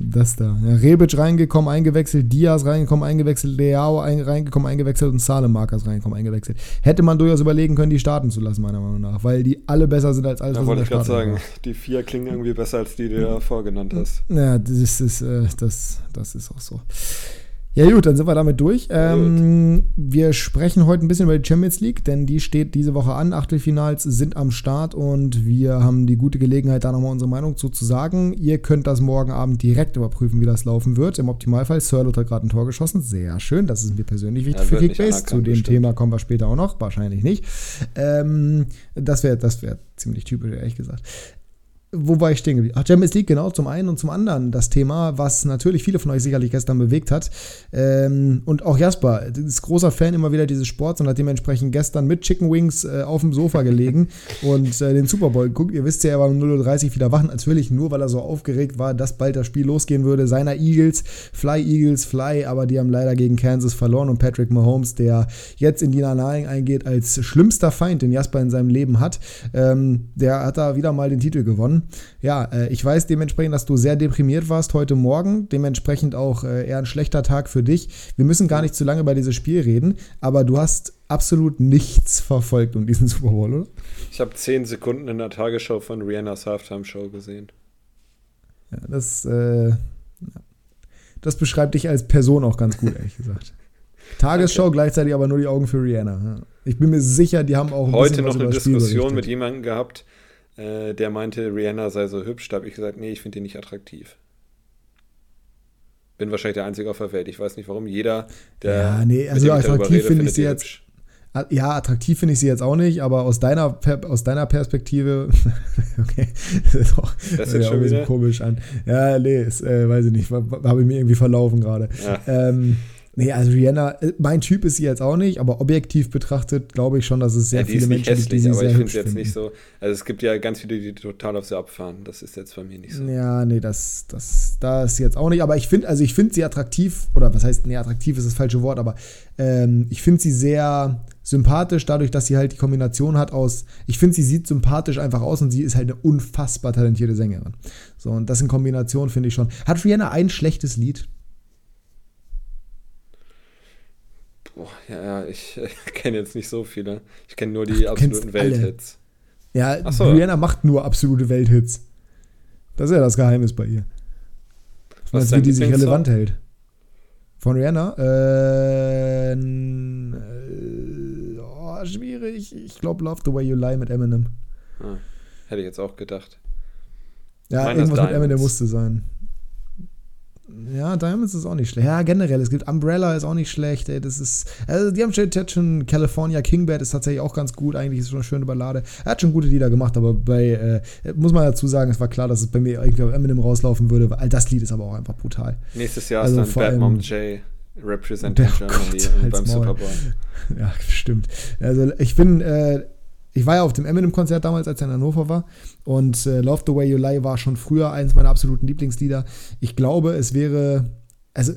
S2: Das da. Ja, Rebic reingekommen, eingewechselt, Diaz reingekommen, eingewechselt, Leao ein, reingekommen, eingewechselt und Salemakas reingekommen, eingewechselt. Hätte man durchaus überlegen können, die starten zu lassen, meiner Meinung nach, weil die alle besser sind als alles,
S3: da was wollte ich gerade sagen. War. Die vier klingen irgendwie besser, als die, die du ja vorgenannt hast.
S2: Ja, das ist, äh, das, das ist auch so. Ja gut, dann sind wir damit durch. Ähm, wir sprechen heute ein bisschen über die Champions League, denn die steht diese Woche an. Achtelfinals sind am Start und wir haben die gute Gelegenheit, da nochmal unsere Meinung zu, zu sagen. Ihr könnt das morgen Abend direkt überprüfen, wie das laufen wird. Im Optimalfall, Sirlot hat gerade ein Tor geschossen. Sehr schön, das ist mir persönlich wichtig ja, für Kickbase. Zu dem bestimmt. Thema kommen wir später auch noch, wahrscheinlich nicht. Ähm, das wäre das wär ziemlich typisch, ehrlich gesagt. Wo war ich stehen geblieben? Ach, Champions League, genau, zum einen und zum anderen das Thema, was natürlich viele von euch sicherlich gestern bewegt hat. Ähm, und auch Jasper ist großer Fan immer wieder dieses Sports und hat dementsprechend gestern mit Chicken Wings äh, auf dem Sofa gelegen und äh, den Super Bowl guckt. Ihr wisst ja, er war um 0.30 Uhr wieder wach, natürlich nur, weil er so aufgeregt war, dass bald das Spiel losgehen würde. Seiner Eagles, Fly Eagles, Fly, aber die haben leider gegen Kansas verloren und Patrick Mahomes, der jetzt in die Annalen eingeht als schlimmster Feind, den Jasper in seinem Leben hat, ähm, der hat da wieder mal den Titel gewonnen. Ja, äh, ich weiß dementsprechend, dass du sehr deprimiert warst heute Morgen. Dementsprechend auch äh, eher ein schlechter Tag für dich. Wir müssen gar nicht zu lange über dieses Spiel reden, aber du hast absolut nichts verfolgt um diesen Super Bowl, oder?
S3: Ich habe zehn Sekunden in der Tagesschau von Rihannas Halftime-Show gesehen.
S2: Ja, das, äh, das beschreibt dich als Person auch ganz gut, ehrlich gesagt. Tagesschau, okay. gleichzeitig aber nur die Augen für Rihanna. Ich bin mir sicher, die haben auch
S3: heute noch eine Diskussion mit jemandem gehabt, äh, der meinte, Rihanna sei so hübsch. Da habe ich gesagt, nee, ich finde die nicht attraktiv. Bin wahrscheinlich der Einzige auf der Welt. Ich weiß nicht warum. Jeder, der.
S2: Ja, nee, also attraktiv finde ich sie jetzt. Hübsch. Ja, attraktiv finde ich sie jetzt auch nicht, aber aus deiner, aus deiner Perspektive, okay, das ist auch, das ja, schon wieder? komisch an. Ja, nee, ist, äh, weiß ich nicht, habe ich mir irgendwie verlaufen gerade. Ja. Ähm, Nee, also Rihanna, äh, mein Typ ist sie jetzt auch nicht, aber objektiv betrachtet glaube ich schon, dass es sehr ja, viele Menschen
S3: gibt, die sie aber sehr ich finde jetzt nicht so. Also es gibt ja ganz viele, die total auf sie abfahren. Das ist jetzt bei mir nicht so.
S2: Ja, nee, das, das, das ist jetzt auch nicht. Aber ich finde, also ich finde sie attraktiv, oder was heißt, nee, attraktiv ist das falsche Wort, aber ähm, ich finde sie sehr sympathisch, dadurch, dass sie halt die Kombination hat aus, ich finde, sie sieht sympathisch einfach aus und sie ist halt eine unfassbar talentierte Sängerin. So, und das in Kombination finde ich schon. Hat Rihanna ein schlechtes Lied?
S3: Boah, ja, ja, ich äh, kenne jetzt nicht so viele. Ich kenne nur die Ach, absoluten Welthits.
S2: Ja, so. Rihanna macht nur absolute Welthits. Das ist ja das Geheimnis bei ihr. Was wie die sich relevant hält. Von Rihanna? Äh, äh, oh, schwierig. Ich glaube Love the Way You Lie mit Eminem.
S3: Ah, hätte ich jetzt auch gedacht.
S2: Ja, irgendwas mit Eminem musste sein. Ja, Diamonds ist auch nicht schlecht. Ja, generell, es gibt Umbrella, ist auch nicht schlecht. Ey, das ist, also die haben schon California Kingbird ist tatsächlich auch ganz gut. Eigentlich ist es schon eine schöne Ballade. Er hat schon gute Lieder gemacht, aber bei, äh, muss man dazu sagen, es war klar, dass es bei mir irgendwie auf Eminem rauslaufen würde, weil das Lied ist aber auch einfach brutal.
S3: Nächstes Jahr also ist dann Bad Mom J representing Germany Gott, beim Super Bowl.
S2: Ja, stimmt. Also ich bin, äh, ich war ja auf dem Eminem-Konzert damals, als er in Hannover war. Und äh, Love the Way You Lie war schon früher eines meiner absoluten Lieblingslieder. Ich glaube, es wäre. Also.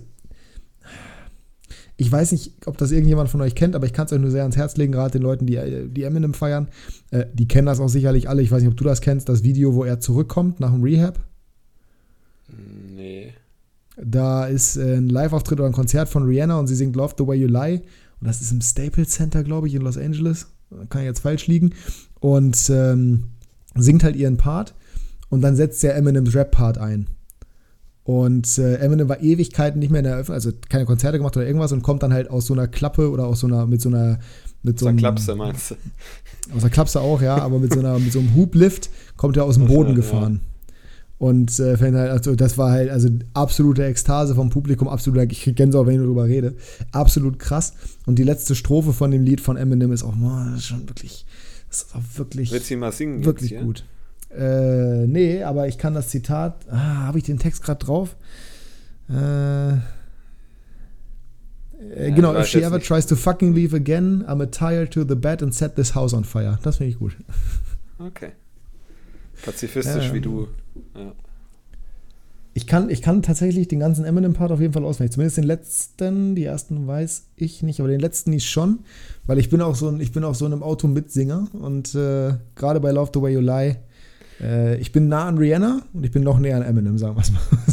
S2: Ich weiß nicht, ob das irgendjemand von euch kennt, aber ich kann es euch nur sehr ans Herz legen, gerade den Leuten, die, die Eminem feiern. Äh, die kennen das auch sicherlich alle. Ich weiß nicht, ob du das kennst, das Video, wo er zurückkommt nach dem Rehab.
S3: Nee.
S2: Da ist äh, ein Live-Auftritt oder ein Konzert von Rihanna und sie singt Love the Way You Lie. Und das ist im Staples Center, glaube ich, in Los Angeles kann jetzt falsch liegen, und ähm, singt halt ihren Part und dann setzt der Eminems Rap-Part ein. Und äh, Eminem war Ewigkeiten nicht mehr in der Eröffnung, also keine Konzerte gemacht oder irgendwas und kommt dann halt aus so einer Klappe oder aus so einer, mit so einer, mit so
S3: einer Klapse meinst du?
S2: Aus der Klapse auch, ja, aber mit so, einer, mit so einem Hublift kommt er aus dem Boden gefahren. Ja. Und äh, halt, also das war halt also absolute Ekstase vom Publikum, absolut, ich krieg Gänsehaut, wenn ich darüber rede. Absolut krass. Und die letzte Strophe von dem Lied von Eminem ist auch, ist schon wirklich, das ist auch wirklich,
S3: Willst du mal singen
S2: wirklich jetzt, gut. Äh, nee, aber ich kann das Zitat, ah, habe ich den Text gerade drauf? Äh, äh, ja, genau, if she ever nicht. tries to fucking leave again, I'm a tire to the bed and set this house on fire. Das finde ich gut.
S3: Okay. Pazifistisch ja, wie du. Ja.
S2: Ich kann, ich kann tatsächlich den ganzen Eminem-Part auf jeden Fall auswendig. Zumindest den letzten, die ersten weiß ich nicht, aber den letzten nicht schon, weil ich bin auch so ein, ich bin auch so in einem Auto Mitsinger und äh, gerade bei Love the Way You Lie, äh, ich bin nah an Rihanna und ich bin noch näher an Eminem, sagen wir es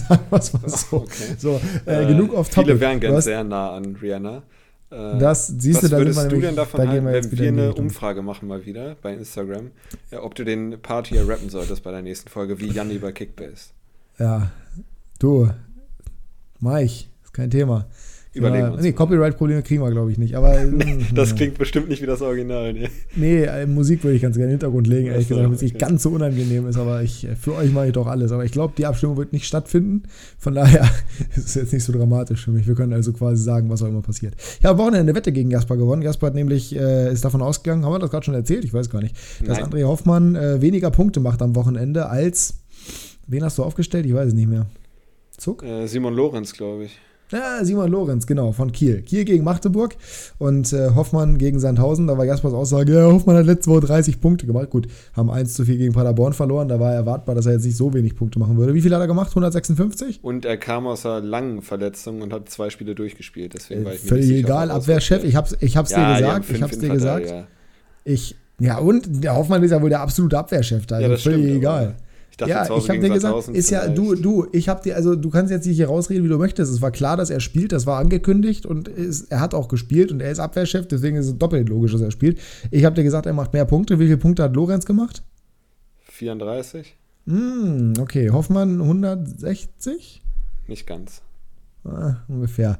S2: mal, mal so. Okay. so äh, genug auf
S3: Topic. Viele wären ganz sehr nah an Rihanna.
S2: Äh, das siehst
S3: was
S2: du,
S3: würdest du denn davon da halten, wir wenn wir eine Umfrage machen mal wieder bei Instagram, ja, ob du den Part hier rappen solltest bei der nächsten Folge, wie Janni bei Kickbase?
S2: Ja, du, mach ich, ist kein Thema.
S3: Überlegen
S2: ja, Nee, Copyright-Probleme kriegen wir, glaube ich, nicht. Aber
S3: das klingt bestimmt nicht wie das Original. Nee,
S2: nee äh, Musik würde ich ganz gerne in den Hintergrund legen, ehrlich gesagt, damit es nicht ganz so unangenehm ist. Aber ich, äh, für euch mache ich doch alles. Aber ich glaube, die Abstimmung wird nicht stattfinden. Von daher ist es jetzt nicht so dramatisch für mich. Wir können also quasi sagen, was auch immer passiert. Ja, am Wochenende eine Wette gegen Jasper gewonnen. Jasper hat nämlich, äh, ist davon ausgegangen, haben wir das gerade schon erzählt? Ich weiß gar nicht, dass Nein. André Hoffmann äh, weniger Punkte macht am Wochenende als, wen hast du aufgestellt? Ich weiß es nicht mehr.
S3: Zuck? Äh, Simon Lorenz, glaube ich.
S2: Ja, Simon Lorenz, genau, von Kiel. Kiel gegen Magdeburg und äh, Hoffmann gegen Sandhausen. Da war Jaspers Aussage, ja, Hoffmann hat letzte Woche 30 Punkte gemacht. Gut, haben 1 zu 4 gegen Paderborn verloren. Da war erwartbar, dass er jetzt nicht so wenig Punkte machen würde. Wie viel hat er gemacht? 156?
S3: Und er kam aus einer langen Verletzung und hat zwei Spiele durchgespielt. Deswegen war ich
S2: mir Völlig egal, Abwehrchef. Ich hab's, ich hab's ja, dir gesagt. ich hab's dir gesagt. Ja. Ich, ja, und der Hoffmann ist ja wohl der absolute Abwehrchef da. Also ja, völlig stimmt, egal dachte, ja, ich habe dir gesagt, ist ja du, du, ich habe dir, also du kannst jetzt nicht hier rausreden, wie du möchtest. Es war klar, dass er spielt, das war angekündigt und ist, er hat auch gespielt und er ist Abwehrchef, deswegen ist es doppelt logisch, dass er spielt. Ich habe dir gesagt, er macht mehr Punkte. Wie viele Punkte hat Lorenz gemacht?
S3: 34.
S2: Mm, okay, Hoffmann 160?
S3: Nicht ganz.
S2: Ah, ungefähr.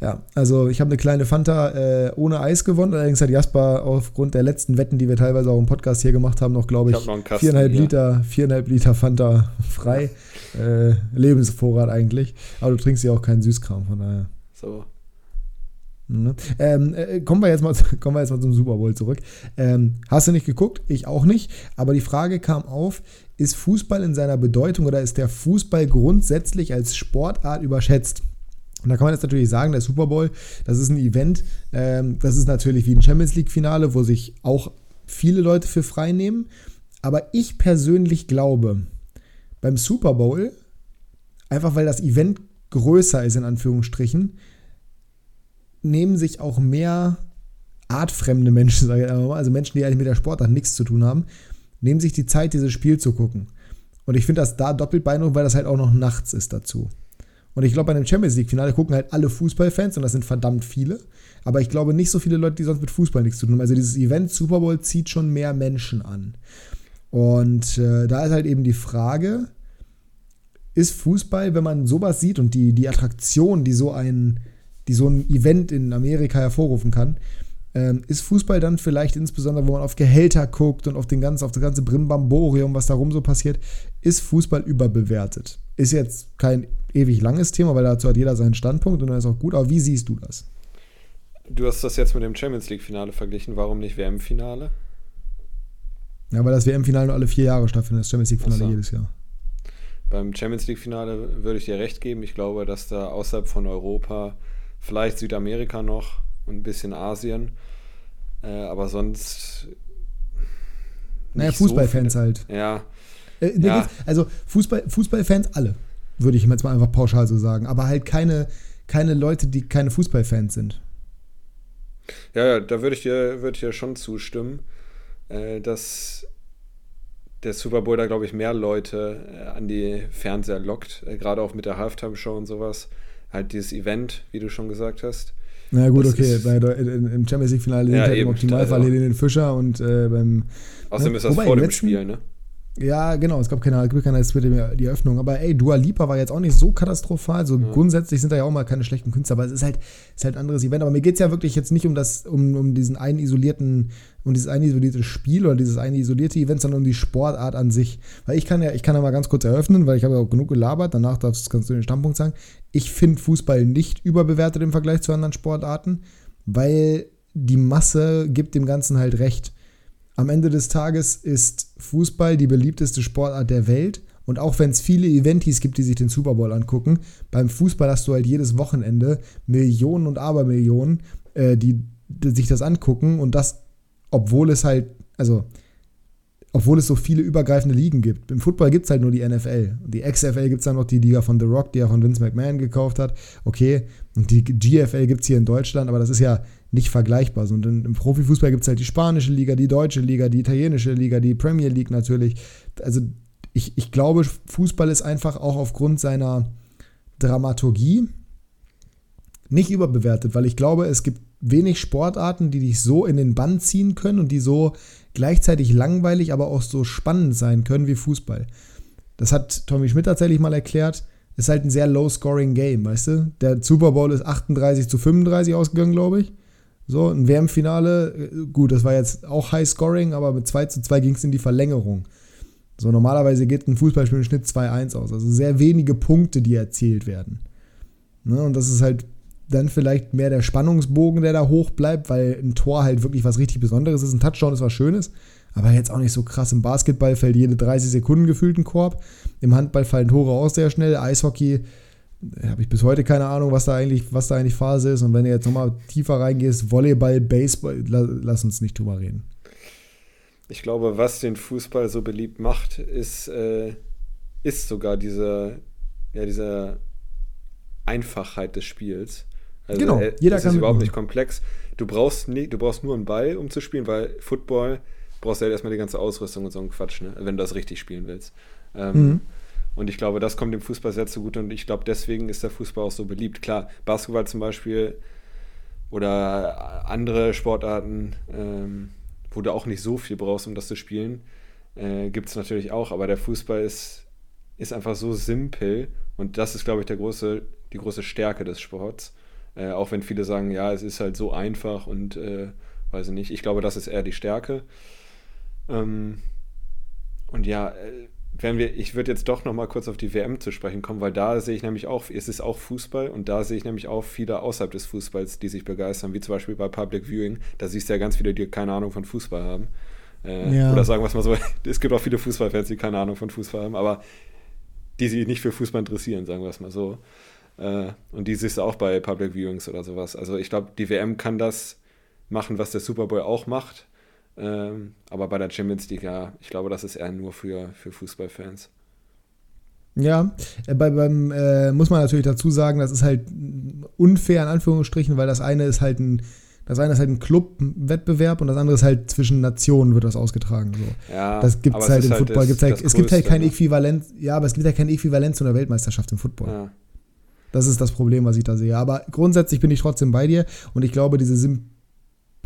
S2: Ja, also ich habe eine kleine Fanta äh, ohne Eis gewonnen. Allerdings hat Jasper aufgrund der letzten Wetten, die wir teilweise auch im Podcast hier gemacht haben, noch, glaube ich, viereinhalb Liter, viereinhalb Liter Fanta frei. äh, Lebensvorrat eigentlich. Aber du trinkst ja auch keinen Süßkram, von daher.
S3: So.
S2: Ne? Ähm, äh, kommen, wir jetzt mal, kommen wir jetzt mal zum Super Bowl zurück. Ähm, hast du nicht geguckt? Ich auch nicht. Aber die Frage kam auf, ist Fußball in seiner Bedeutung oder ist der Fußball grundsätzlich als Sportart überschätzt? Und da kann man jetzt natürlich sagen, der Super Bowl, das ist ein Event, ähm, das ist natürlich wie ein Champions League-Finale, wo sich auch viele Leute für frei nehmen. Aber ich persönlich glaube, beim Super Bowl, einfach weil das Event größer ist, in Anführungsstrichen, nehmen sich auch mehr artfremde Menschen, sage ich mal, also Menschen, die eigentlich mit der Sportart nichts zu tun haben, nehmen sich die Zeit, dieses Spiel zu gucken. Und ich finde das da doppelt beeindruckend, weil das halt auch noch nachts ist dazu. Und ich glaube, bei einem Champions League-Finale gucken halt alle Fußballfans und das sind verdammt viele. Aber ich glaube nicht so viele Leute, die sonst mit Fußball nichts zu tun haben. Also dieses Event Super Bowl zieht schon mehr Menschen an. Und äh, da ist halt eben die Frage, ist Fußball, wenn man sowas sieht und die, die Attraktion, die so ein, die so ein Event in Amerika hervorrufen kann, ähm, ist Fußball dann vielleicht insbesondere, wo man auf Gehälter guckt und auf, den ganzen, auf das ganze Brimbamborium, was darum so passiert, ist Fußball überbewertet? Ist jetzt kein ewig langes Thema, weil dazu hat jeder seinen Standpunkt und dann ist auch gut. Aber wie siehst du das?
S3: Du hast das jetzt mit dem Champions League-Finale verglichen. Warum nicht WM-Finale?
S2: Ja, weil das WM-Finale nur alle vier Jahre stattfindet, das Champions League-Finale so. jedes Jahr.
S3: Beim Champions League-Finale würde ich dir recht geben. Ich glaube, dass da außerhalb von Europa, vielleicht Südamerika noch und ein bisschen Asien, äh, aber sonst.
S2: Naja, Fußballfans so halt.
S3: Ja.
S2: Äh, ja. Also Fußball, Fußballfans alle würde ich jetzt mal einfach pauschal so sagen. Aber halt keine, keine Leute, die keine Fußballfans sind.
S3: Ja, ja, da würde ich dir, würde ich dir schon zustimmen, äh, dass der Super Bowl da, glaube ich, mehr Leute äh, an die Fernseher lockt, äh, gerade auch mit der Halftime-Show und sowas. Halt dieses Event, wie du schon gesagt hast.
S2: Na gut, das okay. Bei, Im Champions League-Finale ja, halt im Optimalfall also. den Fischer und äh, beim.
S3: Außerdem ne? ist das Wobei, vor dem Spiel, ne?
S2: Ja, genau, es gab keine, es gab keine die Eröffnung. Aber ey, Dua Lipa war jetzt auch nicht so katastrophal. So mhm. grundsätzlich sind da ja auch mal keine schlechten Künstler, aber es ist halt, ist halt ein anderes Event. Aber mir geht es ja wirklich jetzt nicht um das, um, um diesen einen isolierten, um dieses eine isolierte Spiel oder dieses eine isolierte Event, sondern um die Sportart an sich. Weil ich kann ja, ich kann ja mal ganz kurz eröffnen, weil ich habe ja auch genug gelabert, danach darfst, kannst du den Standpunkt sagen. Ich finde Fußball nicht überbewertet im Vergleich zu anderen Sportarten, weil die Masse gibt dem Ganzen halt recht. Am Ende des Tages ist Fußball die beliebteste Sportart der Welt. Und auch wenn es viele Eventis gibt, die sich den Super Bowl angucken, beim Fußball hast du halt jedes Wochenende Millionen und Abermillionen, äh, die, die sich das angucken. Und das, obwohl es halt, also obwohl es so viele übergreifende Ligen gibt. Im Football gibt es halt nur die NFL. Die XFL gibt es dann noch die Liga von The Rock, die er von Vince McMahon gekauft hat. Okay, und die GFL gibt es hier in Deutschland, aber das ist ja nicht vergleichbar. Und im Profifußball gibt es halt die spanische Liga, die deutsche Liga, die italienische Liga, die Premier League natürlich. Also ich, ich glaube, Fußball ist einfach auch aufgrund seiner Dramaturgie nicht überbewertet, weil ich glaube, es gibt wenig Sportarten, die dich so in den Bann ziehen können und die so gleichzeitig langweilig, aber auch so spannend sein können wie Fußball. Das hat Tommy Schmidt tatsächlich mal erklärt. ist halt ein sehr low-scoring-Game, weißt du? Der Super Bowl ist 38 zu 35 ausgegangen, glaube ich. So, ein WM-Finale, äh, gut, das war jetzt auch High-Scoring, aber mit 2 zu 2 ging es in die Verlängerung. So, normalerweise geht ein Fußballspiel im Schnitt 2-1 aus. Also sehr wenige Punkte, die erzielt werden. Ne? Und das ist halt dann vielleicht mehr der Spannungsbogen, der da hoch bleibt, weil ein Tor halt wirklich was richtig Besonderes ist. Ein Touchdown ist was Schönes, aber jetzt auch nicht so krass. Im Basketball fällt jede 30 Sekunden gefühlt ein Korb. Im Handball fallen Tore auch sehr schnell. Eishockey äh, habe ich bis heute keine Ahnung, was da eigentlich, was da eigentlich Phase ist. Und wenn du jetzt nochmal tiefer reingehst, Volleyball, Baseball, lass uns nicht drüber reden.
S3: Ich glaube, was den Fußball so beliebt macht, ist, äh, ist sogar diese, ja, diese Einfachheit des Spiels. Also, genau, äh, jeder es kann ist überhaupt nicht komplex. Du brauchst, nie, du brauchst nur einen Ball, um zu spielen, weil Football brauchst du halt erstmal die ganze Ausrüstung und so einen Quatsch, ne? wenn du das richtig spielen willst. Ähm, mhm. Und ich glaube, das kommt dem Fußball sehr zugute und ich glaube, deswegen ist der Fußball auch so beliebt. Klar, Basketball zum Beispiel oder andere Sportarten, ähm, wo du auch nicht so viel brauchst, um das zu spielen, äh, gibt es natürlich auch, aber der Fußball ist, ist einfach so simpel und das ist, glaube ich, der große, die große Stärke des Sports. Äh, auch wenn viele sagen, ja, es ist halt so einfach und äh, weiß ich nicht. Ich glaube, das ist eher die Stärke. Ähm, und ja, äh, wenn wir, ich würde jetzt doch noch mal kurz auf die WM zu sprechen kommen, weil da sehe ich nämlich auch, es ist auch Fußball und da sehe ich nämlich auch viele außerhalb des Fußballs, die sich begeistern, wie zum Beispiel bei Public Viewing. Da siehst du ja ganz viele, die keine Ahnung von Fußball haben. Äh, ja. Oder sagen wir es mal so, es gibt auch viele Fußballfans, die keine Ahnung von Fußball haben, aber die sich nicht für Fußball interessieren, sagen wir es mal so. Äh, und die siehst du auch bei Public Viewings oder sowas. Also ich glaube, die WM kann das machen, was der Super Bowl auch macht ähm, aber bei der Champions League, ja, ich glaube, das ist eher nur für, für Fußballfans.
S2: Ja, äh, bei, beim, äh, muss man natürlich dazu sagen, das ist halt unfair in Anführungsstrichen, weil das eine ist halt ein, das eine ist halt ein Clubwettbewerb und das andere ist halt zwischen Nationen wird das ausgetragen. So. Ja, das gibt es halt im halt Football. Halt, es gibt halt kein ne? Ja, aber es gibt halt kein Äquivalent zu einer Weltmeisterschaft im Football. Ja. Das ist das Problem, was ich da sehe. Aber grundsätzlich bin ich trotzdem bei dir und ich glaube, diese Sim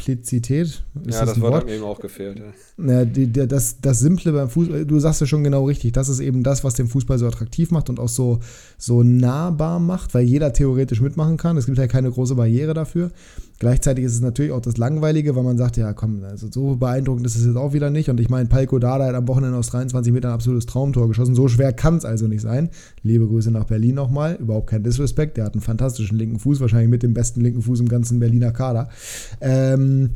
S2: Simplizität.
S3: ja, das, das Wort hat mir eben auch gefehlt.
S2: Ja. ja die, die, das, das Simple beim Fußball, du sagst ja schon genau richtig, das ist eben das, was den Fußball so attraktiv macht und auch so, so nahbar macht, weil jeder theoretisch mitmachen kann. Es gibt ja keine große Barriere dafür. Gleichzeitig ist es natürlich auch das Langweilige, weil man sagt, ja komm, also so beeindruckend ist es jetzt auch wieder nicht. Und ich meine, Palko Dada hat am Wochenende aus 23 Metern ein absolutes Traumtor geschossen. So schwer kann es also nicht sein. Liebe Grüße nach Berlin nochmal. Überhaupt kein Disrespect. Der hat einen fantastischen linken Fuß, wahrscheinlich mit dem besten linken Fuß im ganzen Berliner Kader. Ähm,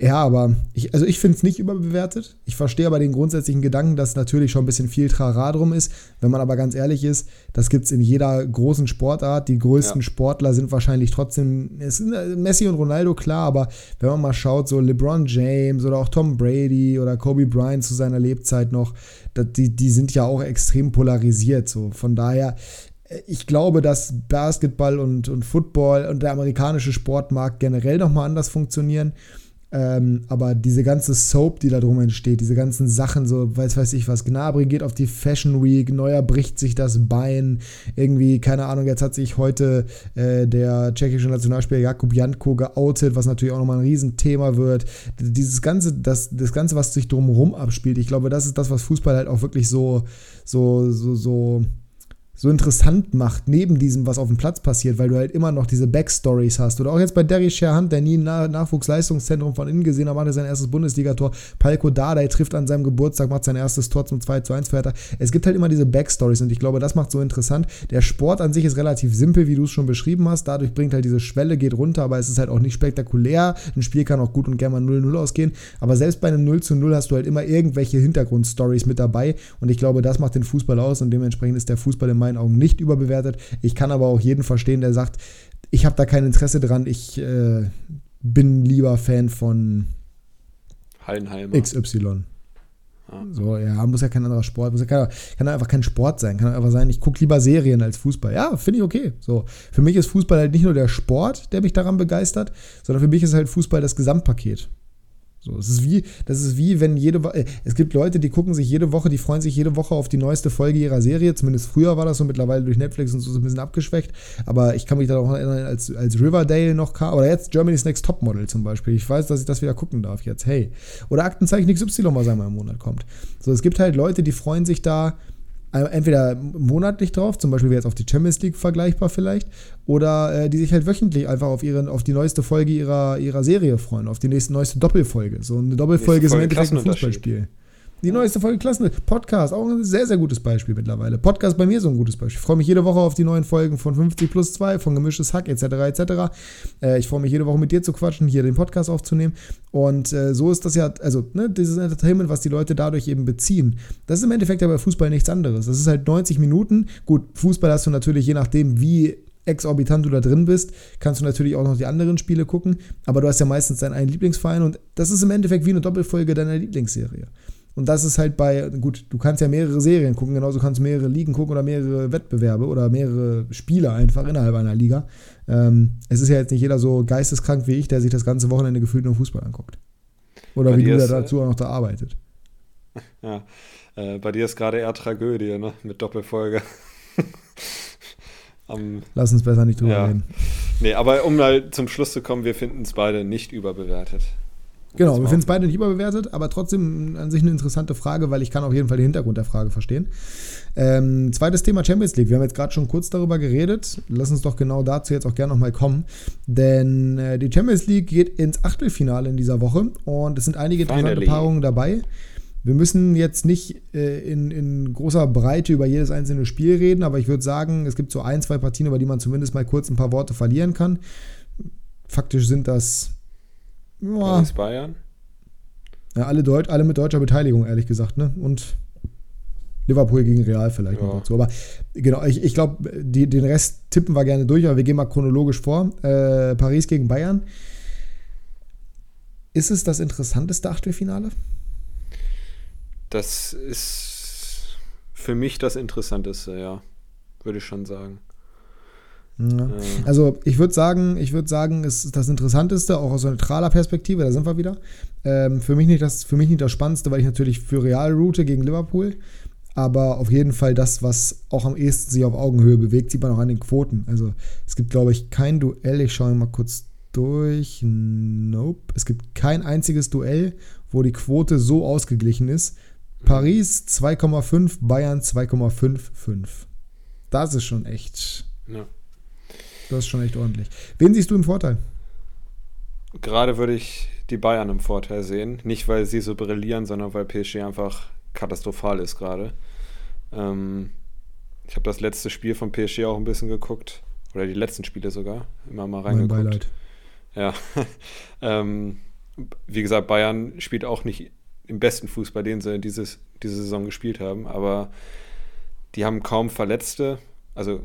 S2: ja, aber ich, also ich finde es nicht überbewertet. Ich verstehe aber den grundsätzlichen Gedanken, dass natürlich schon ein bisschen viel Trara drum ist. Wenn man aber ganz ehrlich ist, das gibt es in jeder großen Sportart. Die größten ja. Sportler sind wahrscheinlich trotzdem, es sind äh, Messi und Ronaldo, klar, aber wenn man mal schaut, so LeBron James oder auch Tom Brady oder Kobe Bryant zu seiner Lebzeit noch, die, die sind ja auch extrem polarisiert. So. Von daher, äh, ich glaube, dass Basketball und, und Football und der amerikanische Sportmarkt generell nochmal anders funktionieren. Ähm, aber diese ganze Soap, die da drum entsteht, diese ganzen Sachen, so weiß weiß ich was, Gnabry geht auf die Fashion Week, Neuer bricht sich das Bein, irgendwie, keine Ahnung, jetzt hat sich heute äh, der tschechische Nationalspieler Jakub Janko geoutet, was natürlich auch nochmal ein Riesenthema wird. Dieses ganze, das, das Ganze, was sich drumherum abspielt, ich glaube, das ist das, was Fußball halt auch wirklich so, so, so, so so interessant macht, neben diesem, was auf dem Platz passiert, weil du halt immer noch diese Backstories hast. Oder auch jetzt bei Derry Sherhand, der nie ein Nachwuchsleistungszentrum von innen gesehen hat, macht er sein erstes Bundesligator. Palko Dardai trifft an seinem Geburtstag, macht sein erstes Tor zum 2 zu 1 Verhälter. Es gibt halt immer diese Backstories und ich glaube, das macht so interessant. Der Sport an sich ist relativ simpel, wie du es schon beschrieben hast. Dadurch bringt halt diese Schwelle, geht runter, aber es ist halt auch nicht spektakulär. Ein Spiel kann auch gut und gerne mal 0-0 ausgehen. Aber selbst bei einem 0 zu 0 hast du halt immer irgendwelche Hintergrundstories mit dabei und ich glaube, das macht den Fußball aus und dementsprechend ist der Fußball in meinen Augen nicht überbewertet. Ich kann aber auch jeden verstehen, der sagt, ich habe da kein Interesse dran, ich äh, bin lieber Fan von
S3: Hallenheimer.
S2: XY. Ah. So, ja, muss ja kein anderer Sport, muss ja kein, kann einfach kein Sport sein, kann einfach sein, ich gucke lieber Serien als Fußball. Ja, finde ich okay. So, für mich ist Fußball halt nicht nur der Sport, der mich daran begeistert, sondern für mich ist halt Fußball das Gesamtpaket. So, es ist wie, das ist wie, wenn jede Woche, äh, es gibt Leute, die gucken sich jede Woche, die freuen sich jede Woche auf die neueste Folge ihrer Serie. Zumindest früher war das so, mittlerweile durch Netflix und so, ein bisschen abgeschwächt. Aber ich kann mich da auch erinnern, als, als Riverdale noch kam, oder jetzt Germany's Next Topmodel zum Beispiel. Ich weiß, dass ich das wieder gucken darf jetzt. Hey. Oder Aktenzeichen XY, was einmal im Monat kommt. So, es gibt halt Leute, die freuen sich da entweder monatlich drauf, zum Beispiel wie jetzt auf die Champions League vergleichbar vielleicht, oder äh, die sich halt wöchentlich einfach auf, ihren, auf die neueste Folge ihrer, ihrer Serie freuen, auf die nächste neueste Doppelfolge. So eine Doppelfolge ist im Endeffekt ein Fußballspiel. Die neueste Folge Klassen. Podcast, auch ein sehr, sehr gutes Beispiel mittlerweile. Podcast bei mir so ein gutes Beispiel. Ich freue mich jede Woche auf die neuen Folgen von 50 plus 2, von Gemischtes Hack etc. etc. Äh, ich freue mich jede Woche mit dir zu quatschen, hier den Podcast aufzunehmen. Und äh, so ist das ja, also ne, dieses Entertainment, was die Leute dadurch eben beziehen. Das ist im Endeffekt ja bei Fußball nichts anderes. Das ist halt 90 Minuten. Gut, Fußball hast du natürlich je nachdem, wie exorbitant du da drin bist, kannst du natürlich auch noch die anderen Spiele gucken, aber du hast ja meistens deinen einen Lieblingsverein und das ist im Endeffekt wie eine Doppelfolge deiner Lieblingsserie. Und das ist halt bei, gut, du kannst ja mehrere Serien gucken, genauso kannst du mehrere Ligen gucken oder mehrere Wettbewerbe oder mehrere Spiele einfach innerhalb einer Liga. Ähm, es ist ja jetzt nicht jeder so geisteskrank wie ich, der sich das ganze Wochenende gefühlt nur Fußball anguckt. Oder bei wie du ist, dazu auch noch da arbeitet.
S3: Ja, äh, bei dir ist gerade eher Tragödie, ne? Mit Doppelfolge.
S2: um, Lass uns besser nicht drüber ja. reden.
S3: Nee, aber um mal zum Schluss zu kommen, wir finden es beide nicht überbewertet.
S2: Genau, wir finden es beide nicht überbewertet, aber trotzdem an sich eine interessante Frage, weil ich kann auf jeden Fall den Hintergrund der Frage verstehen. Ähm, zweites Thema Champions League. Wir haben jetzt gerade schon kurz darüber geredet. Lass uns doch genau dazu jetzt auch gerne nochmal kommen. Denn äh, die Champions League geht ins Achtelfinale in dieser Woche und es sind einige interessante Paarungen dabei. Wir müssen jetzt nicht äh, in, in, großer Breite über jedes einzelne Spiel reden, aber ich würde sagen, es gibt so ein, zwei Partien, über die man zumindest mal kurz ein paar Worte verlieren kann. Faktisch sind das
S3: ja. Bayern?
S2: Ja, alle, Deut alle mit deutscher Beteiligung, ehrlich gesagt, ne? Und Liverpool gegen Real vielleicht ja. noch dazu. Aber genau, ich, ich glaube, den Rest tippen wir gerne durch, aber wir gehen mal chronologisch vor. Äh, Paris gegen Bayern. Ist es das interessanteste Achtelfinale?
S3: Das ist für mich das Interessanteste, ja. Würde ich schon sagen.
S2: Ja. Also ich würde sagen, ich würde sagen, es ist das Interessanteste, auch aus neutraler Perspektive, da sind wir wieder. Ähm, für, mich nicht das, für mich nicht das Spannendste, weil ich natürlich für Real route gegen Liverpool. Aber auf jeden Fall das, was auch am ehesten sich auf Augenhöhe bewegt, sieht man auch an den Quoten. Also es gibt, glaube ich, kein Duell. Ich schaue mal kurz durch. Nope. Es gibt kein einziges Duell, wo die Quote so ausgeglichen ist. Paris 2,5, Bayern 2,55. Das ist schon echt. Ja. Das ist schon echt ordentlich. Wen siehst du im Vorteil?
S3: Gerade würde ich die Bayern im Vorteil sehen. Nicht, weil sie so brillieren, sondern weil PSG einfach katastrophal ist gerade. Ähm, ich habe das letzte Spiel von PSG auch ein bisschen geguckt. Oder die letzten Spiele sogar. Immer mal reingeguckt. Mein Beileid. Ja. ähm, wie gesagt, Bayern spielt auch nicht im besten Fußball, den sie dieses, diese Saison gespielt haben. Aber die haben kaum Verletzte. Also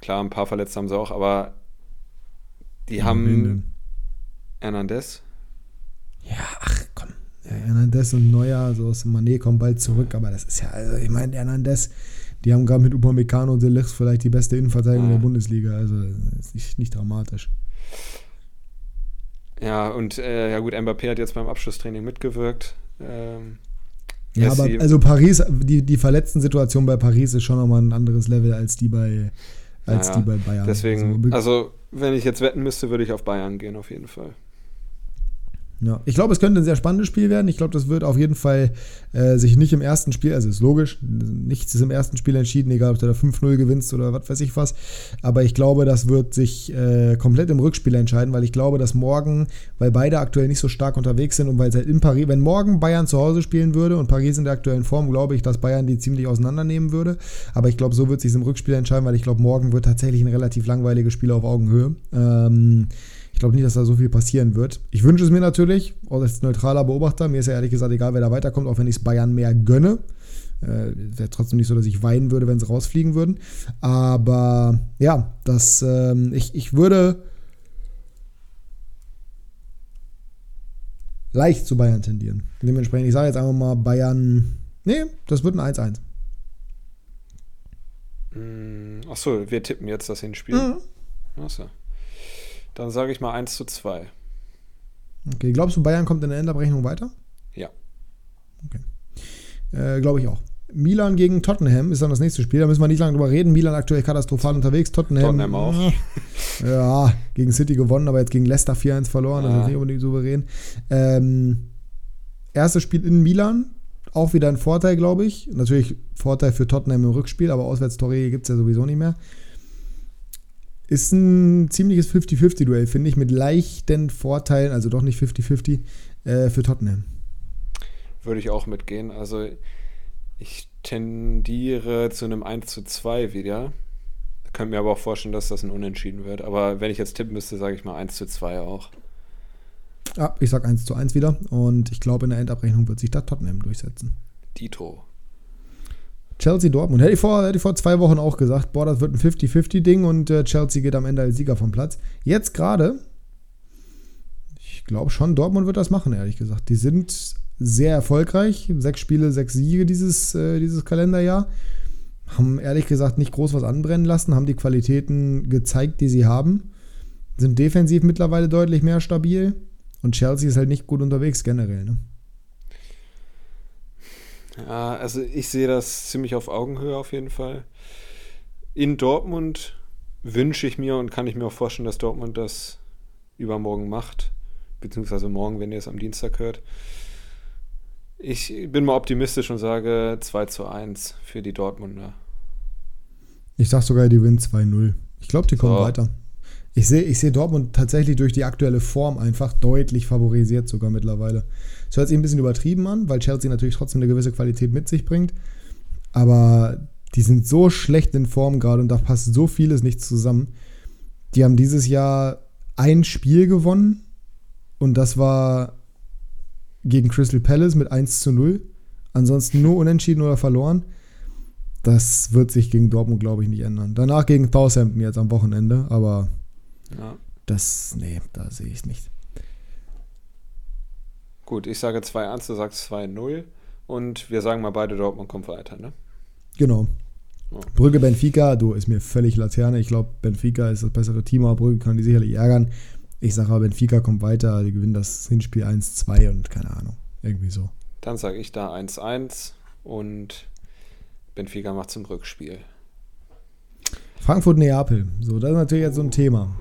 S3: Klar, ein paar Verletzte haben sie auch, aber die ja, haben Hernandez.
S2: Ja, ach komm. Ja, Hernandez und Neuer, so ist Mané kommen bald zurück, aber das ist ja, also ich meine, Hernandez, die haben gerade mit Upamecano und Delicht vielleicht die beste Innenverteidigung ja. der Bundesliga, also ist nicht, nicht dramatisch.
S3: Ja, und äh, ja gut, Mbappé hat jetzt beim Abschlusstraining mitgewirkt. Ähm,
S2: ja, aber also Paris, die, die verletzten Situation bei Paris ist schon nochmal ein anderes Level als die bei, als ja, die bei Bayern.
S3: Deswegen, also, also wenn ich jetzt wetten müsste, würde ich auf Bayern gehen, auf jeden Fall.
S2: Ja, ich glaube, es könnte ein sehr spannendes Spiel werden. Ich glaube, das wird auf jeden Fall äh, sich nicht im ersten Spiel, also ist logisch, nichts ist im ersten Spiel entschieden, egal ob du da 5-0 gewinnst oder was weiß ich was. Aber ich glaube, das wird sich äh, komplett im Rückspiel entscheiden, weil ich glaube, dass morgen, weil beide aktuell nicht so stark unterwegs sind und weil es halt in Paris, wenn morgen Bayern zu Hause spielen würde und Paris in der aktuellen Form, glaube ich, dass Bayern die ziemlich auseinandernehmen würde. Aber ich glaube, so wird sich im Rückspiel entscheiden, weil ich glaube, morgen wird tatsächlich ein relativ langweiliges Spiel auf Augenhöhe. Ähm, ich glaube nicht, dass da so viel passieren wird. Ich wünsche es mir natürlich, als neutraler Beobachter. Mir ist ja ehrlich gesagt egal, wer da weiterkommt, auch wenn ich es Bayern mehr gönne. Äh, Wäre trotzdem nicht so, dass ich weinen würde, wenn sie rausfliegen würden. Aber ja, das, ähm, ich, ich würde leicht zu Bayern tendieren. Dementsprechend, ich sage jetzt einfach mal Bayern. Nee, das wird ein 1-1.
S3: Mm, Achso, wir tippen jetzt das Hinspiel. Mhm. Achso. Dann sage ich mal 1 zu 2.
S2: Okay, glaubst du, Bayern kommt in der Endabrechnung weiter?
S3: Ja.
S2: Okay. Äh, Glaube ich auch. Milan gegen Tottenham ist dann das nächste Spiel. Da müssen wir nicht lange drüber reden. Milan aktuell katastrophal unterwegs. Tottenham,
S3: Tottenham auch.
S2: Ja, gegen City gewonnen, aber jetzt gegen Leicester 4-1 verloren. Ja. Also nicht unbedingt souverän. Ähm, erstes Spiel in Milan. Auch wieder ein Vorteil, glaube ich. Natürlich Vorteil für Tottenham im Rückspiel, aber Auswärtstore gibt es ja sowieso nicht mehr. Ist ein ziemliches 50-50-Duell, finde ich, mit leichten Vorteilen, also doch nicht 50-50, äh, für Tottenham.
S3: Würde ich auch mitgehen. Also ich tendiere zu einem 1 zu 2 wieder. Könnte mir aber auch vorstellen, dass das ein Unentschieden wird. Aber wenn ich jetzt tippen müsste, sage ich mal 1 zu 2 auch.
S2: Ja, ich sage 1 zu 1 wieder. Und ich glaube, in der Endabrechnung wird sich da Tottenham durchsetzen.
S3: Dito.
S2: Chelsea Dortmund. Hätte ich, vor, hätte ich vor zwei Wochen auch gesagt, boah, das wird ein 50-50-Ding und äh, Chelsea geht am Ende als Sieger vom Platz. Jetzt gerade, ich glaube schon, Dortmund wird das machen, ehrlich gesagt. Die sind sehr erfolgreich. Sechs Spiele, sechs Siege dieses, äh, dieses Kalenderjahr. Haben ehrlich gesagt nicht groß was anbrennen lassen, haben die Qualitäten gezeigt, die sie haben. Sind defensiv mittlerweile deutlich mehr stabil. Und Chelsea ist halt nicht gut unterwegs generell. Ne?
S3: Ja, also ich sehe das ziemlich auf Augenhöhe auf jeden Fall. In Dortmund wünsche ich mir und kann ich mir auch vorstellen, dass Dortmund das übermorgen macht. Beziehungsweise morgen, wenn ihr es am Dienstag hört. Ich bin mal optimistisch und sage 2 zu 1 für die Dortmunder.
S2: Ich sag sogar, die gewinnen 2-0. Ich glaube, die kommen so. weiter. Ich sehe ich seh Dortmund tatsächlich durch die aktuelle Form einfach deutlich favorisiert, sogar mittlerweile. Es hört sich ein bisschen übertrieben an, weil Chelsea natürlich trotzdem eine gewisse Qualität mit sich bringt. Aber die sind so schlecht in Form gerade und da passt so vieles nicht zusammen. Die haben dieses Jahr ein Spiel gewonnen und das war gegen Crystal Palace mit 1 zu 0. Ansonsten nur unentschieden oder verloren. Das wird sich gegen Dortmund, glaube ich, nicht ändern. Danach gegen Southampton jetzt am Wochenende, aber ja. das, nee, da sehe ich es nicht.
S3: Gut, ich sage 2-1, du sagst 2-0 und wir sagen mal beide, Dortmund kommt weiter, ne?
S2: Genau. Oh. Brügge Benfica, du ist mir völlig Laterne. Ich glaube, Benfica ist das bessere Team, aber Brügge kann die sicherlich ärgern. Ich sage aber, Benfica kommt weiter, die gewinnen das Hinspiel 1-2 und keine Ahnung. Irgendwie so.
S3: Dann sage ich da 1-1 und Benfica macht zum Rückspiel.
S2: Frankfurt-Neapel. So, das ist natürlich jetzt so ein Thema.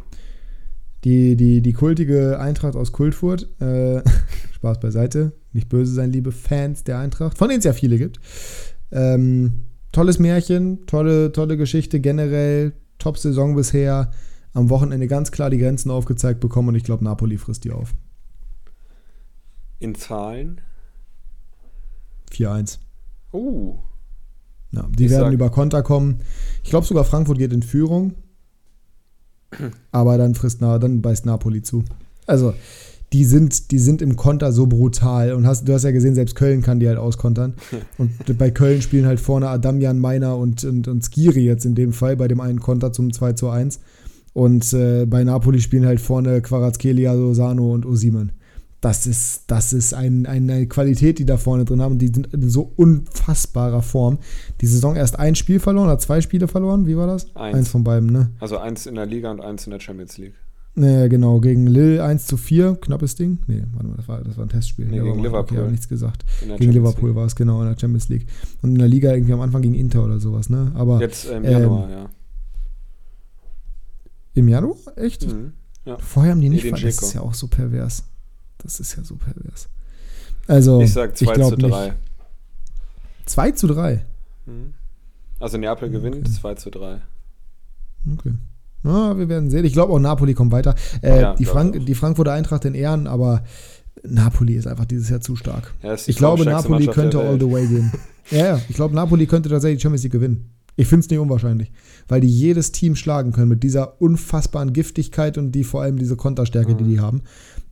S2: Die, die, die kultige Eintracht aus Kultfurt. Äh, Spaß beiseite. Nicht böse sein, liebe Fans der Eintracht, von denen es ja viele gibt. Ähm, tolles Märchen, tolle, tolle Geschichte generell. Top-Saison bisher. Am Wochenende ganz klar die Grenzen aufgezeigt bekommen und ich glaube, Napoli frisst die auf.
S3: In Zahlen?
S2: 4-1.
S3: Uh,
S2: ja, die ich werden sag, über Konter kommen. Ich glaube sogar Frankfurt geht in Führung. Aber dann frisst Na, dann beißt Napoli zu. Also, die sind, die sind im Konter so brutal. Und hast, du hast ja gesehen, selbst Köln kann die halt auskontern. Und bei Köln spielen halt vorne Adamian, Meiner und, und, und Skiri jetzt in dem Fall, bei dem einen Konter zum 2 zu 1. Und äh, bei Napoli spielen halt vorne Quarazkelia, Lozano und Osimen das ist, das ist ein, eine Qualität, die da vorne drin haben. Die sind in so unfassbarer Form. Die Saison erst ein Spiel verloren oder zwei Spiele verloren. Wie war das?
S3: Eins.
S2: eins von beiden, ne?
S3: Also eins in der Liga und eins in der Champions League.
S2: Ne, genau. Gegen Lille 1 zu 4, knappes Ding. Nee, warte mal, das war, das war ein Testspiel.
S3: Nee, gegen Liverpool.
S2: Okay, nichts gesagt. Gegen Liverpool war es, genau, in der Champions League. Und in der Liga irgendwie am Anfang gegen Inter oder sowas, ne? Aber.
S3: Jetzt im Januar, ähm, ja.
S2: Im Januar? Echt?
S3: Mhm, ja.
S2: Vorher haben die nicht verletzt. Das ist ja auch so pervers. Das ist ja so pervers. Also,
S3: ich sag 2 ich zu 3.
S2: 2 zu 3?
S3: Mhm. Also Neapel gewinnt okay. 2 zu 3.
S2: Okay. Ja, wir werden sehen. Ich glaube auch Napoli kommt weiter. Äh, ja, die, Frank die Frankfurter Eintracht in Ehren, aber Napoli ist einfach dieses Jahr zu stark. Ja, ich glaube, Napoli könnte all the way gehen. ja, ja, ich glaube, Napoli könnte tatsächlich die Champions League gewinnen. Ich finde es nicht unwahrscheinlich, weil die jedes Team schlagen können mit dieser unfassbaren Giftigkeit und die vor allem diese Konterstärke, mhm. die die haben.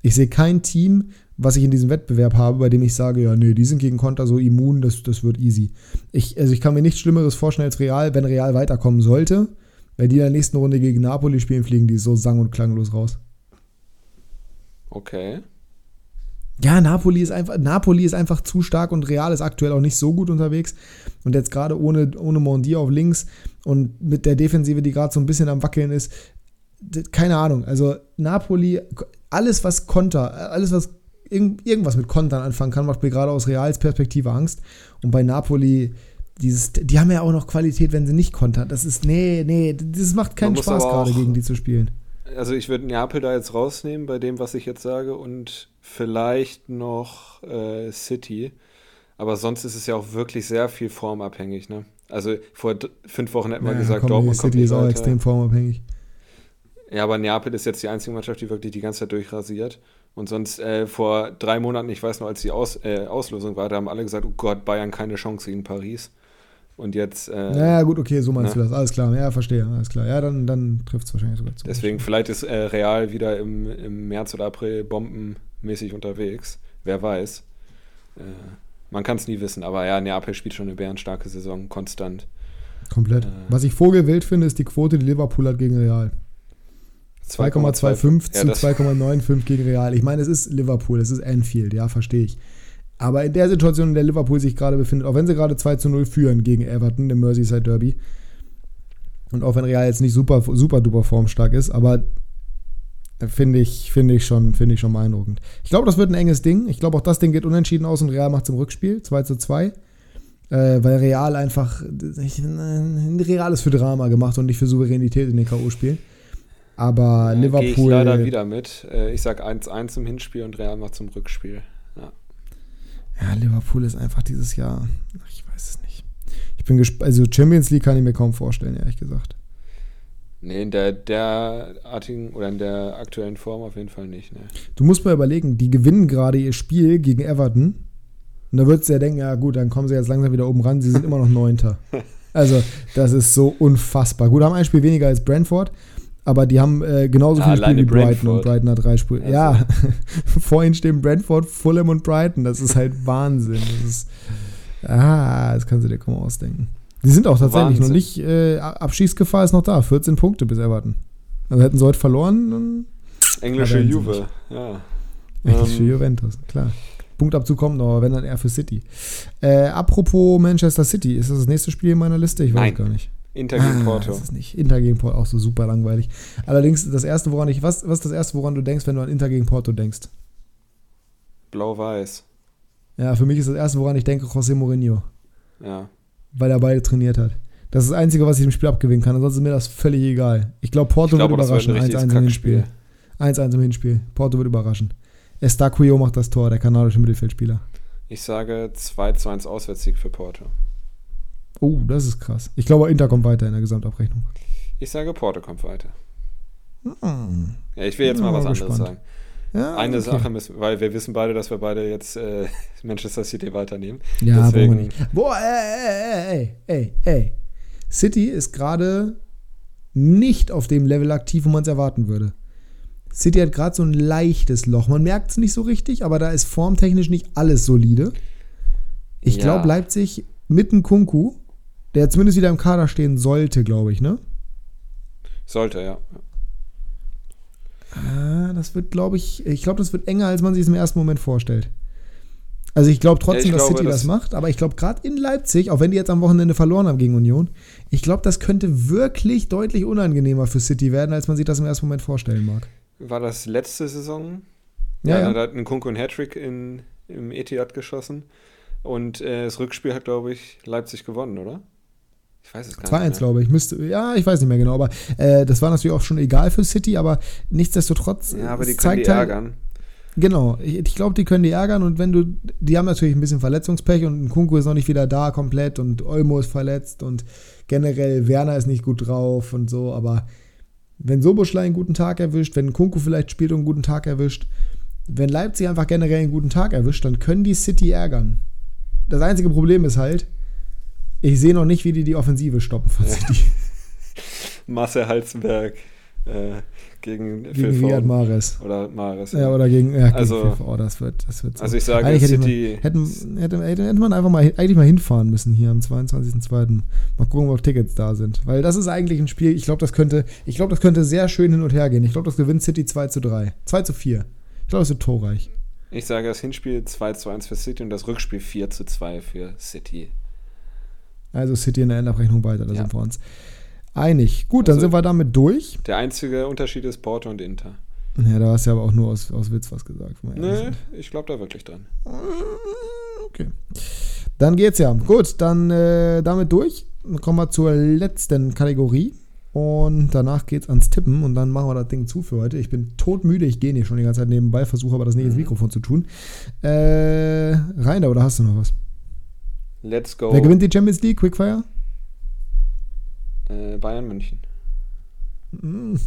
S2: Ich sehe kein Team, was ich in diesem Wettbewerb habe, bei dem ich sage, ja, nee, die sind gegen Konter so immun, das, das wird easy. Ich, also ich kann mir nichts Schlimmeres vorstellen als Real, wenn Real weiterkommen sollte. Wenn die in der nächsten Runde gegen Napoli spielen, fliegen die so sang- und klanglos raus.
S3: Okay.
S2: Ja, Napoli ist einfach, Napoli ist einfach zu stark und Real ist aktuell auch nicht so gut unterwegs. Und jetzt gerade ohne, ohne Mondi auf links und mit der Defensive, die gerade so ein bisschen am Wackeln ist, keine Ahnung. Also Napoli, alles was Konter, alles was irgendwas mit Kontern anfangen kann, macht mir gerade aus Reals Perspektive Angst. Und bei Napoli, dieses, die haben ja auch noch Qualität, wenn sie nicht kontern. Das ist, nee, nee, das macht keinen Spaß gerade gegen die zu spielen.
S3: Also ich würde Neapel da jetzt rausnehmen bei dem, was ich jetzt sage und vielleicht noch äh, City. Aber sonst ist es ja auch wirklich sehr viel formabhängig. Ne? Also vor fünf Wochen hätten wir
S2: Ja,
S3: gesagt,
S2: komm,
S3: Dortmund
S2: City
S3: kommt nicht
S2: ist auch
S3: weiter.
S2: extrem formabhängig.
S3: Ja, aber Neapel ist jetzt die einzige Mannschaft, die wirklich die ganze Zeit durchrasiert. Und sonst äh, vor drei Monaten, ich weiß noch, als die Aus, äh, Auslosung war, da haben alle gesagt, oh Gott, Bayern keine Chance gegen Paris. Und jetzt, äh,
S2: Naja, gut, okay, so meinst
S3: ne?
S2: du das. Alles klar, ja, verstehe, alles klar. Ja, dann, dann trifft es wahrscheinlich sogar zu.
S3: deswegen, vielleicht ist äh, Real wieder im, im März oder April bombenmäßig unterwegs. Wer weiß. Äh, man kann es nie wissen, aber ja, Neapel spielt schon eine bärenstarke Saison, konstant.
S2: Komplett.
S3: Äh.
S2: Was ich vogelwild finde, ist die Quote, die Liverpool hat gegen Real. 2,25
S3: Ja,
S2: zu
S3: das-
S2: 2,95 gegen Real. Ich meine, es ist Liverpool, es ist Anfield, ja, verstehe ich. Aber in der Situation, in der Liverpool sich gerade befindet, auch wenn sie gerade 2 zu 0 führen gegen Everton im Merseyside Derby, und auch wenn Real jetzt nicht super, super duper formstark ist, aber finde ich, finde ich, schon, finde ich schon beeindruckend. Ich glaube, das wird ein enges Ding. Ich glaube, auch das Ding geht unentschieden aus und Real macht zum Rückspiel, 2 zu 2. Äh, weil Real einfach, ich, äh, Real ist für Drama gemacht und nicht für Souveränität in den K.O.-Spielen. Aber
S3: Ja, Gehe ich
S2: Liverpool.
S3: leider wieder mit. Äh, ich sag 1-1 im Hinspiel und Real macht zum Rückspiel. Ja.
S2: Ja, Liverpool ist einfach dieses Jahr. Ich weiß es nicht. Ich bin gespannt. Also Champions League kann ich mir kaum vorstellen, ehrlich gesagt.
S3: Nee, in der derartigen oder in der aktuellen Form auf jeden Fall nicht. Ne.
S2: Du musst mal überlegen, die gewinnen gerade ihr Spiel gegen Everton. Und da würdest du ja denken, ja gut, dann kommen sie jetzt langsam wieder oben ran. Sie sind immer noch Neunter. Also, das ist so unfassbar. Gut, haben ein Spiel weniger als Brentford, aber die haben äh, genauso
S3: Ja,
S2: viele Spiele wie Brighton
S3: Brentford.
S2: und Brighton hat drei Spiele.
S3: Also.
S2: Ja, vor ihnen stehen Brentford, Fulham und Brighton. Das ist halt Wahnsinn. Das ist, ah, das kannst du dir kaum ausdenken. Die sind auch tatsächlich noch
S3: Wahnsinn.
S2: nicht, äh, Abschießgefahr ist noch da. 14 Punkte bis Everton. Also hätten sie heute verloren, dann
S3: Englische Juve, ja.
S2: Für
S3: Ähm,
S2: Juventus, klar. Punktabzug kommt noch, aber wenn dann eher für City. Äh, apropos Manchester City, ist das das nächste Spiel in meiner Liste? Ich weiß
S3: Nein.
S2: gar nicht.
S3: Inter gegen
S2: Ah,
S3: Porto.
S2: Das ist nicht. Inter gegen Porto, auch so super langweilig. Allerdings, das erste, woran ich, was, was ist das erste, woran du denkst, wenn du an Inter gegen Porto denkst?
S3: Blau-Weiß.
S2: Ja, für mich ist das erste, woran ich denke, José Mourinho,
S3: Ja.
S2: weil er beide trainiert hat. Das ist das Einzige, was ich im Spiel abgewinnen kann. Ansonsten ist mir das völlig egal. Ich glaube, Porto
S3: Ich glaube,
S2: wird überraschen.
S3: ein
S2: 1-1
S3: richtiges
S2: im Hinspiel.
S3: Kackspiel.
S2: 1-1 im Hinspiel. Porto wird überraschen. Estaquio macht das Tor, der kanadische Mittelfeldspieler.
S3: Ich sage 2 zu 1 Auswärtssieg für Porto.
S2: Oh, das ist krass. Ich glaube, Inter kommt weiter in der Gesamtabrechnung.
S3: Ich sage, Porto kommt weiter.
S2: Hm.
S3: Ja, ich will jetzt mal was anderes
S2: gespannt.
S3: sagen.
S2: Ja,
S3: Eine
S2: okay.
S3: Sache müssen, weil wir wissen beide, dass wir beide jetzt äh, Manchester City weiternehmen.
S2: Ja,
S3: Deswegen-
S2: nicht. Boah, ey, ey, ey, ey, ey. City ist gerade nicht auf dem Level aktiv, wo man es erwarten würde. City hat gerade so ein leichtes Loch. Man merkt es nicht so richtig, aber da ist formtechnisch nicht alles solide. Ich
S3: Ja.
S2: glaube, Leipzig mit einem Kunku, der zumindest wieder im Kader stehen sollte, glaube ich, ne?
S3: Sollte, ja.
S2: Ah, das wird, glaube ich, ich glaube, das wird enger, als man sich es im ersten Moment vorstellt. Also ich glaube trotzdem,
S3: Ja, ich
S2: dass
S3: glaube,
S2: City das,
S3: das-
S2: macht, aber ich glaube gerade in Leipzig, auch wenn die jetzt am Wochenende verloren haben gegen Union, ich glaube, das könnte wirklich deutlich unangenehmer für City werden, als man sich das im ersten Moment vorstellen mag.
S3: War das letzte Saison?
S2: Ja, ja.
S3: Da hat ein Kunku einen Hattrick in, im Etihad geschossen. Und äh, das Rückspiel hat, glaube ich, Leipzig gewonnen, oder? Ich weiß es gar
S2: 2-1,
S3: nicht. mehr.
S2: glaube ich. Müsste, ja, ich weiß nicht mehr genau, aber äh, das war natürlich auch schon egal für City, aber nichtsdestotrotz.
S3: Ja, aber die können die
S2: halt-
S3: ärgern.
S2: Genau, ich, ich glaube, die können die ärgern und wenn du, die haben natürlich ein bisschen Verletzungspech und Kunku ist noch nicht wieder da komplett und Olmo ist verletzt und generell Werner ist nicht gut drauf und so, aber wenn Soboschlei einen guten Tag erwischt, wenn Kunku vielleicht spielt und einen guten Tag erwischt, wenn Leipzig einfach generell einen guten Tag erwischt, dann können die City ärgern. Das einzige Problem ist halt, ich sehe noch nicht, wie die die Offensive stoppen von. City
S3: Marcel Halzenberg äh, gegen,
S2: gegen Riyad. Mahrez.
S3: Oder Mares.
S2: Ja, oder gegen, ja, gegen
S3: Also-
S2: FIFA. Oh, das wird, das wird so.
S3: Also ich sage,
S2: Eigentlich hätte ich
S3: City.
S2: Hätten, hätte, hätte, hätte man einfach mal, eigentlich mal hinfahren müssen hier am 22.02. Mal gucken, ob Tickets da sind. Weil das ist eigentlich ein Spiel, ich glaube, das könnte, ich glaube, das könnte sehr schön hin und her gehen. Ich glaube, das gewinnt City 2 zu 3. 2 zu 4. Ich glaube, es wird torreich.
S3: Ich sage das Hinspiel 2 zu 1 für City und das Rückspiel 4 zu 2 für City.
S2: Also City in der Endabrechnung weiter, da
S3: Ja.
S2: sind wir uns einig. Gut, dann
S3: Also-
S2: sind wir damit durch.
S3: Der einzige Unterschied ist Porto und Inter.
S2: Ja, da hast du ja aber auch nur aus, aus Witz was gesagt.
S3: Nee, ich glaube da wirklich dran.
S2: Okay. Dann geht's ja. Gut, dann äh, damit durch. Dann kommen wir zur letzten Kategorie. Und danach geht's ans Tippen und dann machen wir das Ding zu für heute. Ich bin todmüde, ich gehe nicht schon die ganze Zeit nebenbei, versuche aber das nicht ins
S3: Mhm.
S2: Mikrofon zu tun. Äh, Rainer, oder hast du noch was?
S3: Let's go.
S2: Wer gewinnt die Champions League? Quickfire?
S3: Äh, Bayern München.
S2: Mhm.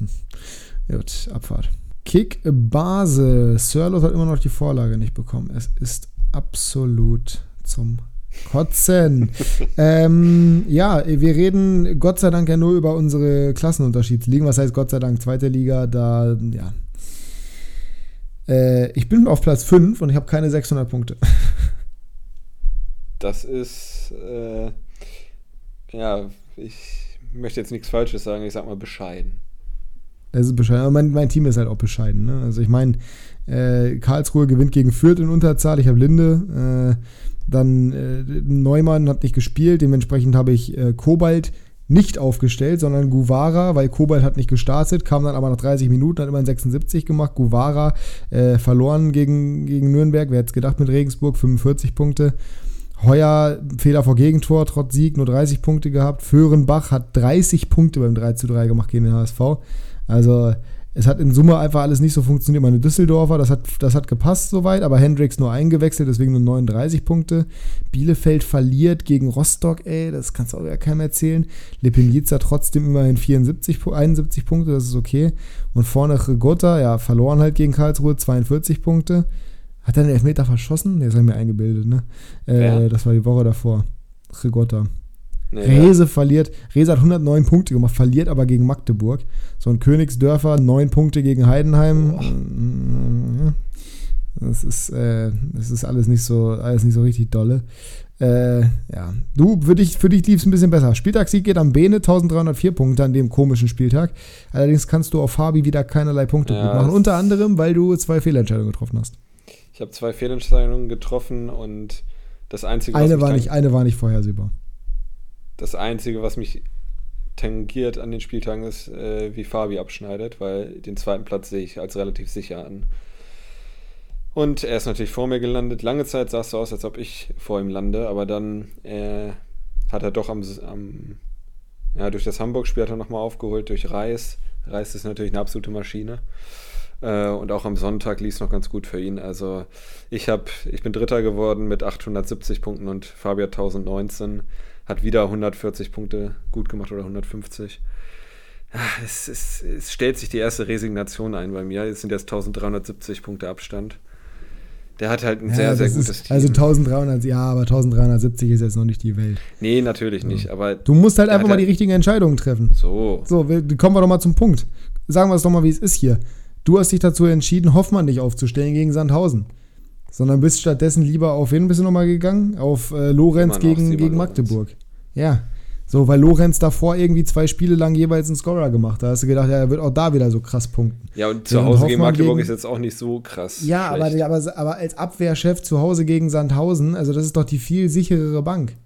S2: Gut, Abfahrt. Kick Base. Sirlos hat immer noch die Vorlage nicht bekommen. Es ist absolut zum Kotzen. ähm, ja, wir reden Gott sei Dank ja nur über unsere Klassenunterschiedsligen. Was heißt Gott sei Dank? Zweite Liga, da, ja. Äh, ich bin auf Platz 5 und ich habe keine 600 Punkte.
S3: Das ist, äh, ja, ich möchte jetzt nichts Falsches sagen, ich sag mal bescheiden.
S2: Das ist bescheiden. Aber mein, mein Team ist halt auch bescheiden. Ne? Also ich meine, äh, Karlsruhe gewinnt gegen Fürth in Unterzahl. Ich habe Linde. Äh, dann äh, Neumann hat nicht gespielt. Dementsprechend habe ich äh, Kobalt nicht aufgestellt, sondern Guvara, weil Kobalt hat nicht gestartet, kam dann aber nach 30 Minuten, hat immerhin 76 gemacht. Guvara äh, verloren gegen, gegen Nürnberg. Wer hätte es gedacht mit Regensburg? 45 Punkte. Heuer Fehler vor Gegentor, trotz Sieg, nur 30 Punkte gehabt. Föhrenbach hat 30 Punkte beim 3 zu 3 gemacht gegen den HSV. Also es hat in Summe einfach alles nicht so funktioniert. Meine Düsseldorfer, das hat, das hat gepasst soweit, aber Hendricks nur eingewechselt, deswegen nur 39 Punkte. Bielefeld verliert gegen Rostock, ey, das kannst du auch ja keinem erzählen. Lepeniza trotzdem immerhin 74, 71 Punkte, das ist okay. Und vorne Rigotta, ja, verloren halt gegen Karlsruhe, 42 Punkte. Hat er einen Elfmeter verschossen? Ne, das habe ich mir eingebildet, ne? Äh, das war die Woche davor. Rigotta. Nee, Rese ja. verliert, Rese hat 109 Punkte gemacht, verliert aber gegen Magdeburg. So ein Königsdörfer, 9 Punkte gegen Heidenheim. Oh. Das ist, äh, das ist alles nicht so, alles nicht so richtig dolle. Äh, ja, du, für dich, für dich lief es ein bisschen besser. Spieltagssieg geht am Bene, 1304 Punkte an dem komischen Spieltag. Allerdings kannst du auf Fabi wieder keinerlei Punkte ja, machen. Unter anderem, weil du zwei Fehlentscheidungen getroffen hast.
S3: Ich habe zwei Fehlentscheidungen getroffen und das Einzige,
S2: eine war nicht, eine war nicht vorhersehbar.
S3: Das Einzige, was mich tangiert an den Spieltagen, ist, äh, wie Fabi abschneidet, weil den zweiten Platz sehe ich als relativ sicher an. Und er ist natürlich vor mir gelandet. Lange Zeit sah es so aus, als ob ich vor ihm lande, aber dann äh, hat er doch am, am ja, durch das Hamburg-Spiel hat er nochmal aufgeholt, durch Reis. Reis ist natürlich eine absolute Maschine. Äh, und auch am Sonntag lief es noch ganz gut für ihn. Also ich, hab, ich bin Dritter geworden mit 870 Punkten und Fabi hat 1019 hat wieder 140 Punkte gut gemacht oder 150. Es, es, es, stellt sich die erste Resignation ein bei mir. Es sind jetzt 1370 Punkte Abstand. Der hat halt ein ja, sehr, sehr gutes
S2: ist, Team. Also 1300, ja, aber 1370 ist jetzt noch nicht die Welt.
S3: Nee, natürlich nicht. Aber
S2: du musst halt einfach mal die richtigen Entscheidungen treffen.
S3: So.
S2: So, kommen wir doch mal zum Punkt. Sagen wir es doch mal, wie es ist hier. Du hast dich dazu entschieden, Hoffmann nicht aufzustellen gegen Sandhausen sondern bist stattdessen lieber auf wen bist du nochmal gegangen? Auf äh, Lorenz gegen, gegen Magdeburg. Lorenz. Ja. So, weil Lorenz davor irgendwie zwei Spiele lang jeweils einen Scorer gemacht hat. Da hast du gedacht, ja, er wird auch da wieder so krass punkten.
S3: Ja, und zu Hause gegen Magdeburg gegen, ist jetzt auch nicht so krass.
S2: Ja, aber, aber, aber als Abwehrchef zu Hause gegen Sandhausen, also das ist doch die viel sicherere Bank.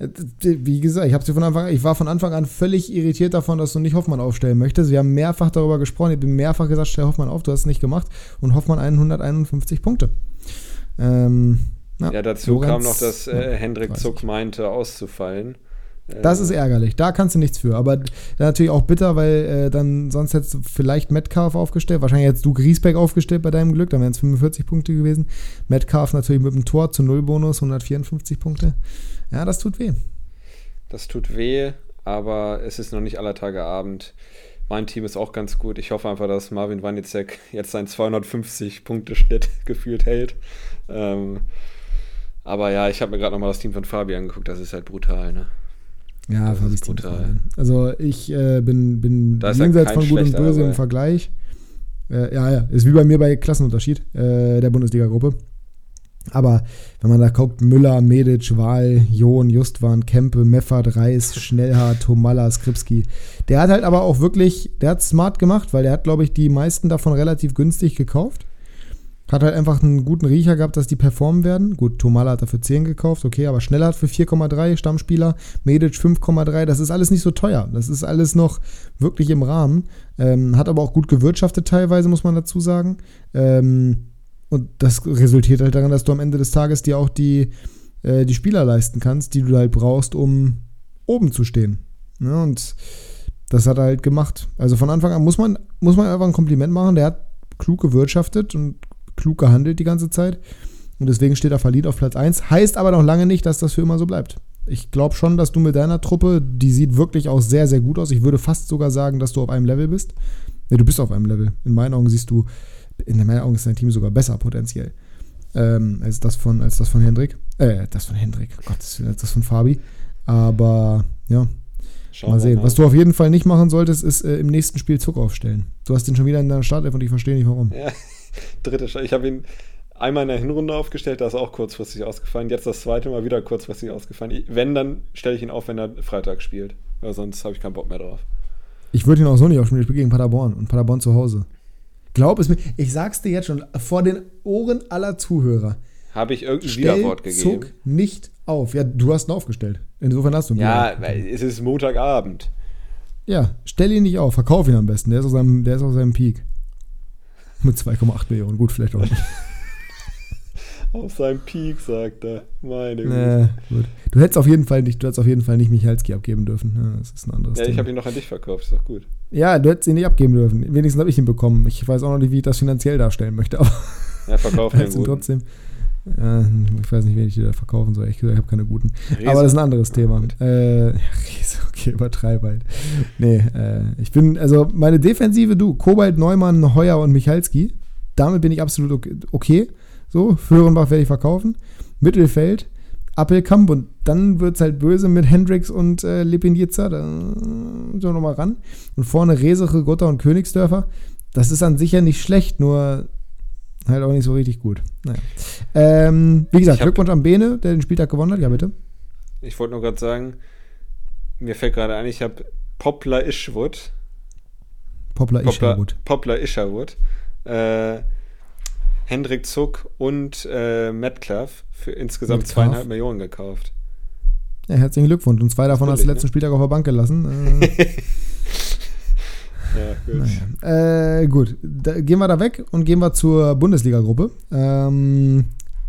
S2: Äh, wie gesagt, ich, von Anfang, ich war von Anfang an völlig irritiert davon, dass du nicht Hoffmann aufstellen möchtest. Wir haben mehrfach darüber gesprochen. Ich bin mehrfach gesagt, stell Hoffmann auf, du hast es nicht gemacht. Und Hoffmann 151 Punkte.
S3: Ähm, ja, ja, dazu Lorenz, kam noch, dass äh, Hendrik Zuck meinte, auszufallen.
S2: Das ist ärgerlich. Da kannst du nichts für. Aber natürlich auch bitter, weil äh, dann sonst hättest du vielleicht Metcalf aufgestellt. Wahrscheinlich hättest du Griesbeck aufgestellt bei deinem Glück. Dann wären es 45 Punkte gewesen. Metcalf natürlich mit dem Tor zu Null-Bonus, 154 Punkte. Ja, das tut weh.
S3: Das tut weh, aber es ist noch nicht aller Tage Abend. Mein Team ist auch ganz gut. Ich hoffe einfach, dass Marvin Wanizek jetzt seinen 250-Punkte-Schnitt gefühlt hält. Ähm, aber ja, ich habe mir gerade nochmal das Team von Fabi angeguckt. Das ist halt brutal, ne?
S2: Ja, das ist brutal. Also ich äh, bin, bin jenseits von Gut und Böse im Vergleich. Äh, ja, ja, ist wie bei mir bei Klassenunterschied äh, der Bundesliga-Gruppe. Aber wenn man da guckt, Müller, Medic, Wahl, John, Justwan, Kempe, Meffert, Reis, Schnellhardt, Tomalla, Skripski. Der hat halt aber auch wirklich, der hat smart gemacht, weil der hat, glaube ich, die meisten davon relativ günstig gekauft. Hat halt einfach einen guten Riecher gehabt, dass die performen werden. Gut, Tomala hat dafür 10 gekauft, okay, aber Schneller hat für 4,3 Stammspieler, Medic 5,3, das ist alles nicht so teuer. Das ist alles noch wirklich im Rahmen. Ähm, hat aber auch gut gewirtschaftet teilweise, muss man dazu sagen. Ähm, und das resultiert halt daran, dass du am Ende des Tages dir auch die, äh, die Spieler leisten kannst, die du halt brauchst, um oben zu stehen. Ja, ne, und das hat er halt gemacht. Also von Anfang an muss man, muss man einfach ein Kompliment machen. Der hat klug gewirtschaftet und klug gehandelt die ganze Zeit. Und deswegen steht er verliert auf Platz 1. Heißt aber noch lange nicht, dass das für immer so bleibt. Ich glaube schon, dass du mit deiner Truppe, die sieht wirklich auch sehr, sehr gut aus. Ich würde fast sogar sagen, dass du auf einem Level bist. Ne, du bist auf einem Level. In meinen Augen siehst du, in meinen Augen ist dein Team sogar besser potenziell. Ähm, als, das von, als das von Hendrik. Äh, das von Hendrik. Gott, als das von Fabi. Aber ja, Schauen mal sehen. Mal. Was du auf jeden Fall nicht machen solltest, ist äh, im nächsten Spiel Zucker aufstellen. Du hast den schon wieder in deiner Startelf und ich verstehe nicht warum. Ja,
S3: dritte Start. Ich habe ihn einmal in der Hinrunde aufgestellt, da ist auch kurzfristig ausgefallen. Jetzt das zweite Mal wieder kurzfristig ausgefallen. Wenn, dann stelle ich ihn auf, wenn er Freitag spielt. Weil sonst habe ich keinen Bock mehr drauf.
S2: Ich würde ihn auch so nicht aufspielen. Ich spiele gegen Paderborn und Paderborn zu Hause. Glaub es mir, ich sag's dir jetzt schon, vor den Ohren aller Zuhörer.
S3: Habe ich irgendein Stell Widerwort gegeben? Zuck
S2: nicht auf. Ja, du hast ihn aufgestellt. Insofern hast du ihn.
S3: Ja, es ist Montagabend.
S2: Ja, stell ihn nicht auf, verkauf ihn am besten. Der ist auf seinem, der ist auf seinem Peak. Mit 2,8 Millionen. Gut, vielleicht auch nicht.
S3: auf seinem Peak, sagt er. Meine Güte.
S2: gut. Du hättest auf jeden Fall nicht, du hättest auf jeden Fall nicht Michalski abgeben dürfen. Ja, das ist ein anderes
S3: Ja, Thema. ich habe ihn noch an dich verkauft, ist doch gut.
S2: Ja, du hättest ihn nicht abgeben dürfen. Wenigstens habe ich ihn bekommen. Ich weiß auch noch nicht, wie ich das finanziell darstellen möchte. Aber
S3: ja, verkauf
S2: ihn trotzdem. Ja, ich weiß nicht, wen ich dir da verkaufen soll. Ich, ich habe keine guten. Riese. Aber das ist ein anderes Thema. Äh, Riese, okay, übertreib halt. Nee, äh, ich bin, also meine Defensive, du, Kobalt, Neumann, Heuer und Michalski. Damit bin ich absolut okay. So, Föhrenbach werde ich verkaufen. Mittelfeld, Appelkamp und dann wird es halt böse mit Hendricks und äh, Lipinjica. Da müssen wir nochmal ran. Und vorne Reseche, Gotter und Königsdörfer. Das ist an sich ja nicht schlecht, nur halt auch nicht so richtig gut. Naja. Ähm, wie gesagt, Glückwunsch an Bene, der den Spieltag gewonnen hat. Ja, bitte.
S3: Ich wollte nur gerade sagen, mir fällt gerade ein, ich habe Poplar Ishwood.
S2: Poplar Isherwood.
S3: Poplar Isherwood. Äh, Hendrik Zuck und äh, Metcalf für insgesamt Metcalf. zweieinhalb Millionen gekauft.
S2: Ja, herzlichen Glückwunsch. Und zwei davon hast du letzten ne? Spieltag auf der Bank gelassen. Äh, Ja, gut. Naja. Äh, gut, da, gehen wir da weg und gehen wir zur Bundesliga-Gruppe. Ähm,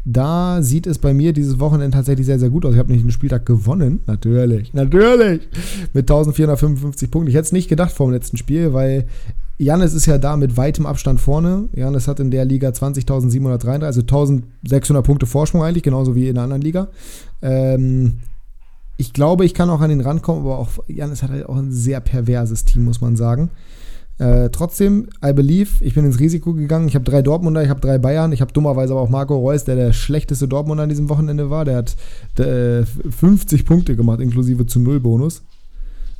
S2: da sieht es bei mir dieses Wochenende tatsächlich sehr, sehr gut aus. Ich habe nicht den Spieltag gewonnen. Natürlich, natürlich. Mit 1455 Punkten. Ich hätte es nicht gedacht vor dem letzten Spiel, weil Janis ist ja da mit weitem Abstand vorne. Janis hat in der Liga 20.733, also 1600 Punkte Vorsprung eigentlich, genauso wie in der anderen Liga. Ähm, ich glaube, ich kann auch an den rankommen, aber auch Janis hat halt auch ein sehr perverses Team, muss man sagen. Äh, trotzdem, I believe, ich bin ins Risiko gegangen. Ich habe drei Dortmunder, ich habe drei Bayern. Ich habe dummerweise aber auch Marco Reus, der der schlechteste Dortmunder an diesem Wochenende war. Der hat äh, 50 Punkte gemacht, inklusive zu Null Bonus.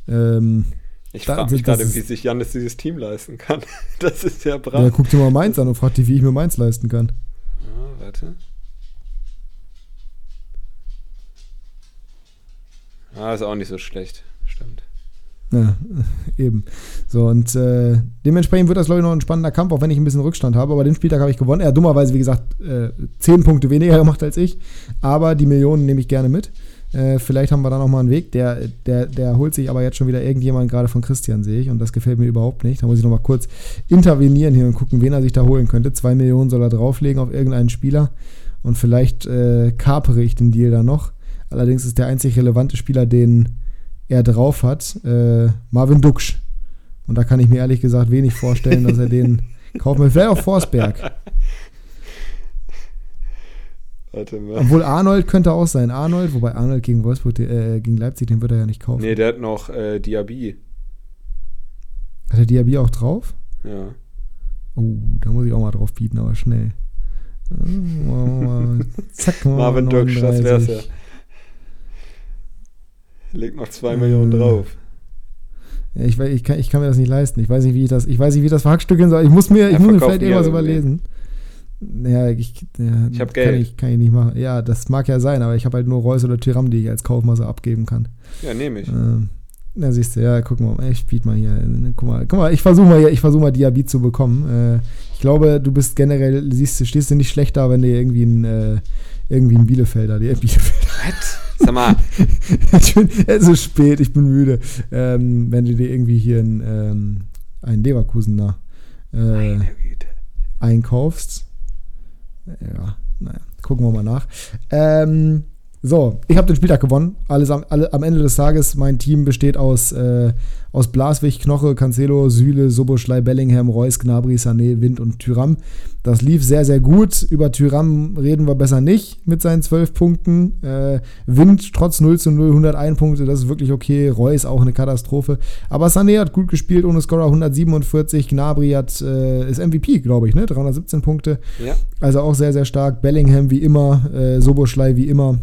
S3: Ähm, ich frage mich gerade, wie sich Janis dieses Team leisten kann. Das ist ja brav.
S2: Ja, guck dir mal Mainz an und frag dich, wie ich mir Mainz leisten kann.
S3: Ah, warte. Ah, ist auch nicht so schlecht. Stimmt.
S2: Ja, eben. So, und äh, dementsprechend wird das, glaube ich, noch ein spannender Kampf, auch wenn ich ein bisschen Rückstand habe. Aber den Spieltag habe ich gewonnen. Er hat dummerweise, wie gesagt, äh, zehn Punkte weniger gemacht als ich. Aber die Millionen nehme ich gerne mit. Äh, vielleicht haben wir da noch mal einen Weg. Der, der, der holt sich aber jetzt schon wieder irgendjemand gerade von Christian, sehe ich. Und das gefällt mir überhaupt nicht. Da muss ich noch mal kurz intervenieren hier und gucken, wen er sich da holen könnte. Zwei Millionen soll er drauflegen auf irgendeinen Spieler. Und vielleicht äh, kapere ich den Deal da noch. Allerdings ist der einzig relevante Spieler, den er drauf hat, äh, Marvin Duksch. Und da kann ich mir ehrlich gesagt wenig vorstellen, dass er den kaufen will. Vielleicht auch Forsberg. Warte mal. Obwohl Arnold könnte auch sein. Arnold, wobei Arnold gegen Wolfsburg, äh, gegen Leipzig, den wird er ja nicht kaufen.
S3: Nee, der hat noch äh, Diaby.
S2: Hat er Diaby auch drauf?
S3: Ja.
S2: Oh, da muss ich auch mal drauf bieten, aber schnell.
S3: Zack, Marvin Duksch, das wär's ja. Leg noch zwei Millionen drauf.
S2: Ja, ich, ich, kann, ich kann mir das nicht leisten. Ich weiß nicht, wie ich das, ich weiß nicht, wie ich das verhackstücken soll. Ich muss mir, ich muss mir vielleicht irgendwas überlesen. Ja, ich, ja,
S3: ich habe Geld.
S2: Kann ich, kann ich nicht machen. Ja, das mag ja sein, aber ich habe halt nur Reus oder Tyram, die ich als Kaufmasse abgeben kann.
S3: Ja, nehme ich.
S2: Ähm, na, siehst du, ja, guck mal, ich biete mal hier. Guck mal, guck mal, ich versuche mal, ich versuche mal Diabit zu bekommen. Äh, ich glaube, du bist generell, siehst du, stehst du nicht schlecht da, wenn dir irgendwie ein, äh, irgendwie ein Bielefelder, die Bielefelder.
S3: What? Sag mal.
S2: es ist spät, ich bin müde. Ähm, wenn du dir irgendwie hier einen, ähm, einen Leverkusener äh, einkaufst. Ja, naja, gucken wir mal nach. Ähm, So, ich habe den Spieltag gewonnen. Alles am, alle, am Ende des Tages, mein Team besteht aus, äh, aus Blaswig, Knoche, Cancelo, Süle, Soboschlei, Bellingham, Reus, Gnabry, Sané, Wind und Tyram. Das lief sehr, sehr gut. Über Tyram reden wir besser nicht mit seinen 12 Punkten. Äh, Wind trotz 0 zu 0, 101 Punkte, das ist wirklich okay. Reus auch eine Katastrophe. Aber Sané hat gut gespielt, ohne Scorer 147. Gnabry hat, äh, ist MVP, glaube ich, ne? 317 Punkte.
S3: Ja.
S2: Also auch sehr, sehr stark. Bellingham wie immer, äh, Soboschlei wie immer.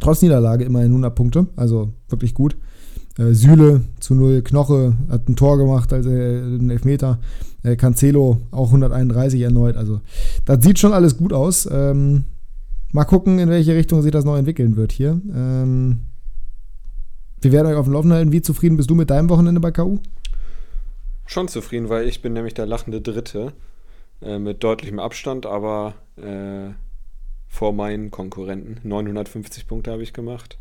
S2: Trotz Niederlage immerhin 100 Punkte, also wirklich gut. Äh, Süle zu 0, Knoche hat ein Tor gemacht, also äh, einen Elfmeter. Äh, Cancelo auch 131 erneut. Also das sieht schon alles gut aus. Ähm, mal gucken, in welche Richtung sich das noch entwickeln wird hier. Ähm, wir werden euch auf dem Laufenden halten. Wie zufrieden bist du mit deinem Wochenende bei KU?
S3: Schon zufrieden, weil ich bin nämlich der lachende Dritte äh, mit deutlichem Abstand, aber äh, vor meinen Konkurrenten. 950 Punkte habe ich gemacht.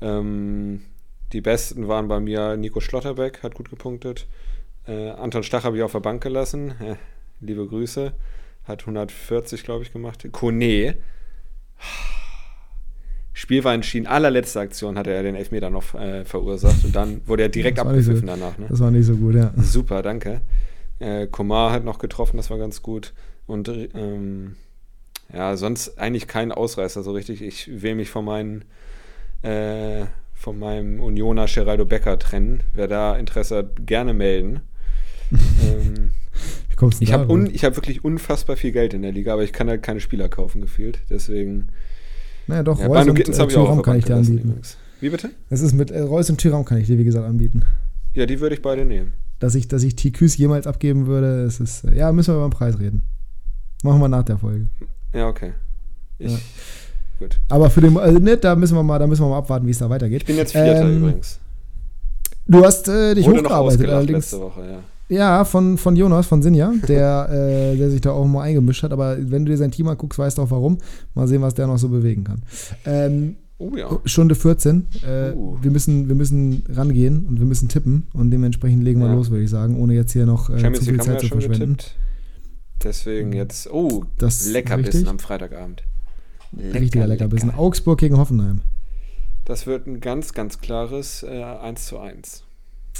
S3: Ähm, die besten waren bei mir Nico Schlotterbeck, hat gut gepunktet. Äh, Anton Stach habe ich auf der Bank gelassen. Äh, liebe Grüße. Hat 140, glaube ich, gemacht. Kone. Spiel war entschieden. Allerletzte Aktion hatte er den Elfmeter noch äh, verursacht und dann wurde er direkt abgepfiffen so, danach. Ne?
S2: Das war nicht so gut, ja.
S3: Super, danke. Äh, Komar hat noch getroffen, das war ganz gut. Und ähm, ja, sonst eigentlich kein Ausreißer so richtig. Ich will mich von meinen äh, von meinem Unioner Geraldo Becker trennen. Wer da Interesse hat, gerne melden. ähm, ich habe hab wirklich unfassbar viel Geld in der Liga, aber ich kann halt keine Spieler kaufen, gefühlt. Deswegen.
S2: Naja, doch, ja, Reus und äh, Tyram kann ich dir anbieten. Übrigens.
S3: Wie bitte?
S2: Es ist mit äh, Reus und Tyram kann ich dir, wie gesagt, anbieten.
S3: Ja, die würde ich beide nehmen.
S2: Dass ich, dass ich TQs jemals abgeben würde, es ist, ja, müssen wir über den Preis reden. Machen wir nach der Folge.
S3: Ja, okay. Ich, ja.
S2: Gut. Aber für den, also, ne, da müssen wir mal, da müssen wir mal abwarten, wie es da weitergeht.
S3: Ich bin jetzt Vierter ähm, übrigens.
S2: Du hast äh, dich
S3: Wurde
S2: hochgearbeitet
S3: allerdings. Woche, ja.
S2: Ja, von, von Jonas, von Sinja, der, äh, der sich da auch mal eingemischt hat. Aber wenn du dir sein Team anguckst, weißt du auch warum. Mal sehen, was der noch so bewegen kann. Ähm,
S3: oh ja.
S2: Stunde 14. Äh, uh. wir, müssen, wir müssen rangehen und wir müssen tippen. Und dementsprechend legen wir ja. los, würde ich sagen, ohne jetzt hier noch äh, zu viel Zeit zu verschwenden. Getippt.
S3: Deswegen jetzt, oh,
S2: das
S3: Leckerbissen am Freitagabend.
S2: Lecker, Richtiger Leckerbissen. Lecker. Augsburg gegen Hoffenheim.
S3: Das wird ein ganz, ganz klares äh, 1 zu 1.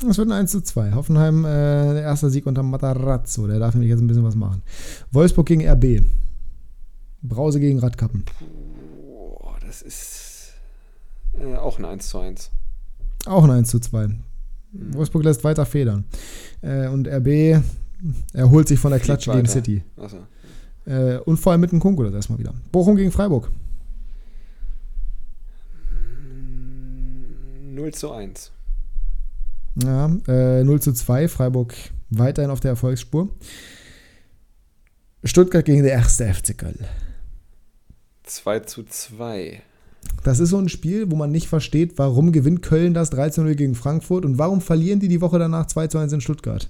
S2: Das wird ein 1 zu 2. Hoffenheim, äh, erster Sieg unter Matarazzo. Der darf nämlich jetzt ein bisschen was machen. Wolfsburg gegen RB. Brause gegen Radkappen.
S3: Boah, das ist äh, auch ein 1 zu 1.
S2: Auch ein 1 zu 2. Mhm. Wolfsburg lässt weiter federn. Äh, und RB erholt sich von der Klatsche gegen City. Achso. Äh, und vor allem mit dem Kunku das erstmal wieder. Bochum gegen Freiburg.
S3: 0 zu 1.
S2: Ja, äh, 0 zu 2. Freiburg weiterhin auf der Erfolgsspur. Stuttgart gegen der erste FC Köln.
S3: 2 zu 2.
S2: Das ist so ein Spiel, wo man nicht versteht, warum gewinnt Köln das 13-0 gegen Frankfurt und warum verlieren die die Woche danach 2 zu 1 in Stuttgart.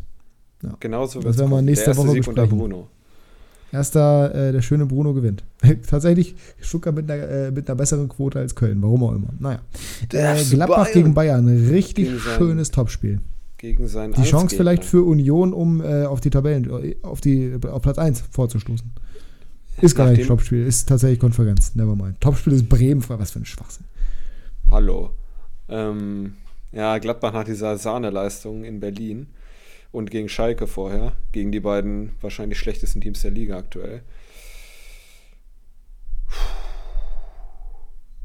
S3: Ja. Genauso
S2: das werden wir nächste Woche Sieg besprechen. Bruno. Erster, äh, der schöne Bruno gewinnt. Tatsächlich Stuttgart mit einer, äh, mit einer besseren Quote als Köln, warum auch immer. Naja. Äh, Gladbach Bayern. gegen Bayern, richtig gegen schönes sein, Topspiel.
S3: Gegen seinen
S2: Die Chance vielleicht für Union, um äh, auf die Tabellen, auf, die, auf Platz 1 vorzustoßen. Ist gar nicht Topspiel, ist tatsächlich Konferenz. Nevermind. Topspiel ist Bremen, was für ein Schwachsinn.
S3: Hallo. Ähm, ja, Gladbach nach dieser Sahneleistung in Berlin und gegen Schalke vorher, gegen die beiden wahrscheinlich schlechtesten Teams der Liga aktuell.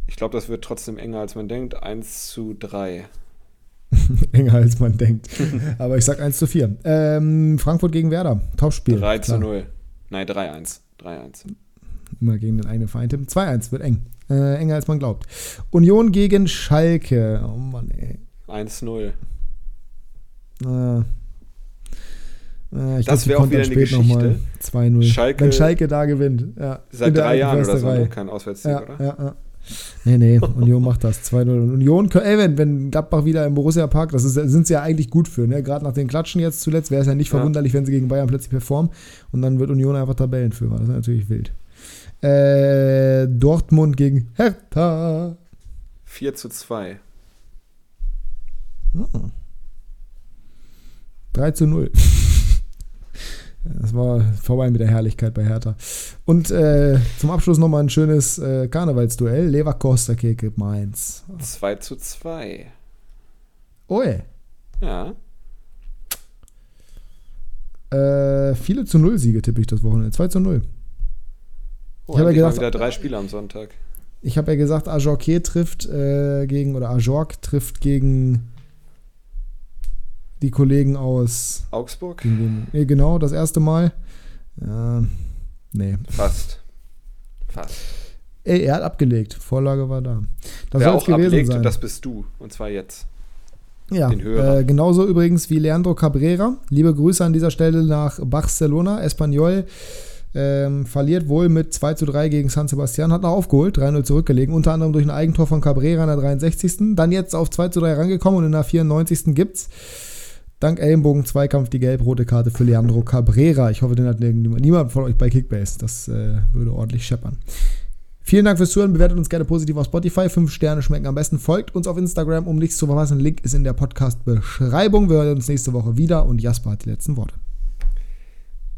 S3: Ich glaube, das wird trotzdem enger als man denkt. 1 zu 3.
S2: enger als man denkt. Aber ich sag 1 zu 4. Ähm, Frankfurt gegen Werder. Tauschspiel.
S3: 3 zu 0. Nein, 3-1. 3-1.
S2: Immer gegen den Verein tippen. 2-1 wird eng. Äh, enger als man glaubt. Union gegen Schalke. Oh Mann, ey.
S3: 1-0.
S2: Äh,
S3: äh, das wäre auch wieder eine Geschichte.
S2: 2-0.
S3: Schalke,
S2: Wenn Schalke da gewinnt. Ja.
S3: Seit drei Jahren oder so, ne? kein Auswärtssieg,
S2: ja,
S3: oder?
S2: Ja, ja. Nee, nee, Union macht das. 2-0. Union, ey, wenn, wenn Gladbach wieder im Borussia Park, das ist, sind sie ja eigentlich gut für. Ne? Gerade nach den Klatschen jetzt zuletzt wäre es ja nicht ja. verwunderlich, wenn sie gegen Bayern plötzlich performen und dann wird Union einfach Tabellenführer. Das ist natürlich wild. Äh, Dortmund gegen Hertha.
S3: 4 zu 2.
S2: Hm. 3 zu 0. Das war vorbei mit der Herrlichkeit bei Hertha. Und äh, zum Abschluss nochmal ein schönes äh, Karnevalsduell. Leverkoster Keke Mainz.
S3: 2 zu 2.
S2: Oje.
S3: Ja.
S2: Äh, viele zu Null Siege tippe ich das Wochenende. 2 zu 0.
S3: Oh,
S2: Ich habe ja gedacht-
S3: wieder drei Spiele am Sonntag.
S2: Ich habe ja gesagt, Ajorque trifft äh, gegen, oder Ajorc trifft gegen die Kollegen aus.
S3: Augsburg?
S2: Eh, genau, das erste Mal. Ja, nee.
S3: Fast. Fast.
S2: Ey, er hat abgelegt. Vorlage war da. Das
S3: Wer auch ablegt,
S2: sein.
S3: das bist du. Und zwar jetzt.
S2: ja, äh, genauso übrigens wie Leandro Cabrera. Liebe Grüße an dieser Stelle nach Barcelona. Espanyol ähm, verliert wohl mit 2 zu 3 gegen San Sebastian, hat noch aufgeholt, 3-0 zurückgelegen, unter anderem durch ein Eigentor von Cabrera in der 63. Dann jetzt auf 2 zu 3 rangekommen und in der 94. gibt's dank Ellenbogen-Zweikampf die gelb-rote Karte für Leandro Cabrera. Ich hoffe, den hat niemand von euch bei Kickbase. Das äh, würde ordentlich scheppern. Vielen Dank fürs Zuhören. Bewertet uns gerne positiv auf Spotify. Fünf Sterne schmecken am besten. Folgt uns auf Instagram, um nichts zu verpassen. Link ist in der Podcast-Beschreibung. Wir hören uns nächste Woche wieder und Jasper hat die letzten Worte.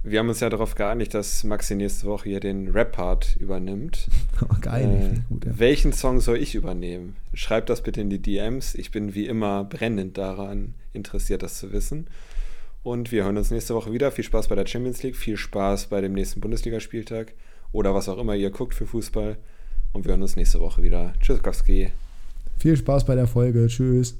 S3: Wir haben uns ja darauf geeinigt, dass Maxi nächste Woche hier den Rap-Part übernimmt.
S2: Geil,
S3: Äh,
S2: gut. Ja.
S3: Welchen Song soll ich übernehmen? Schreibt das bitte in die DMs. Ich bin wie immer brennend daran interessiert, das zu wissen. Und wir hören uns nächste Woche wieder. Viel Spaß bei der Champions League, viel Spaß bei dem nächsten Bundesligaspieltag oder was auch immer ihr guckt für Fußball. Und wir hören uns nächste Woche wieder. Tschüssikowski.
S2: Viel Spaß bei der Folge. Tschüss.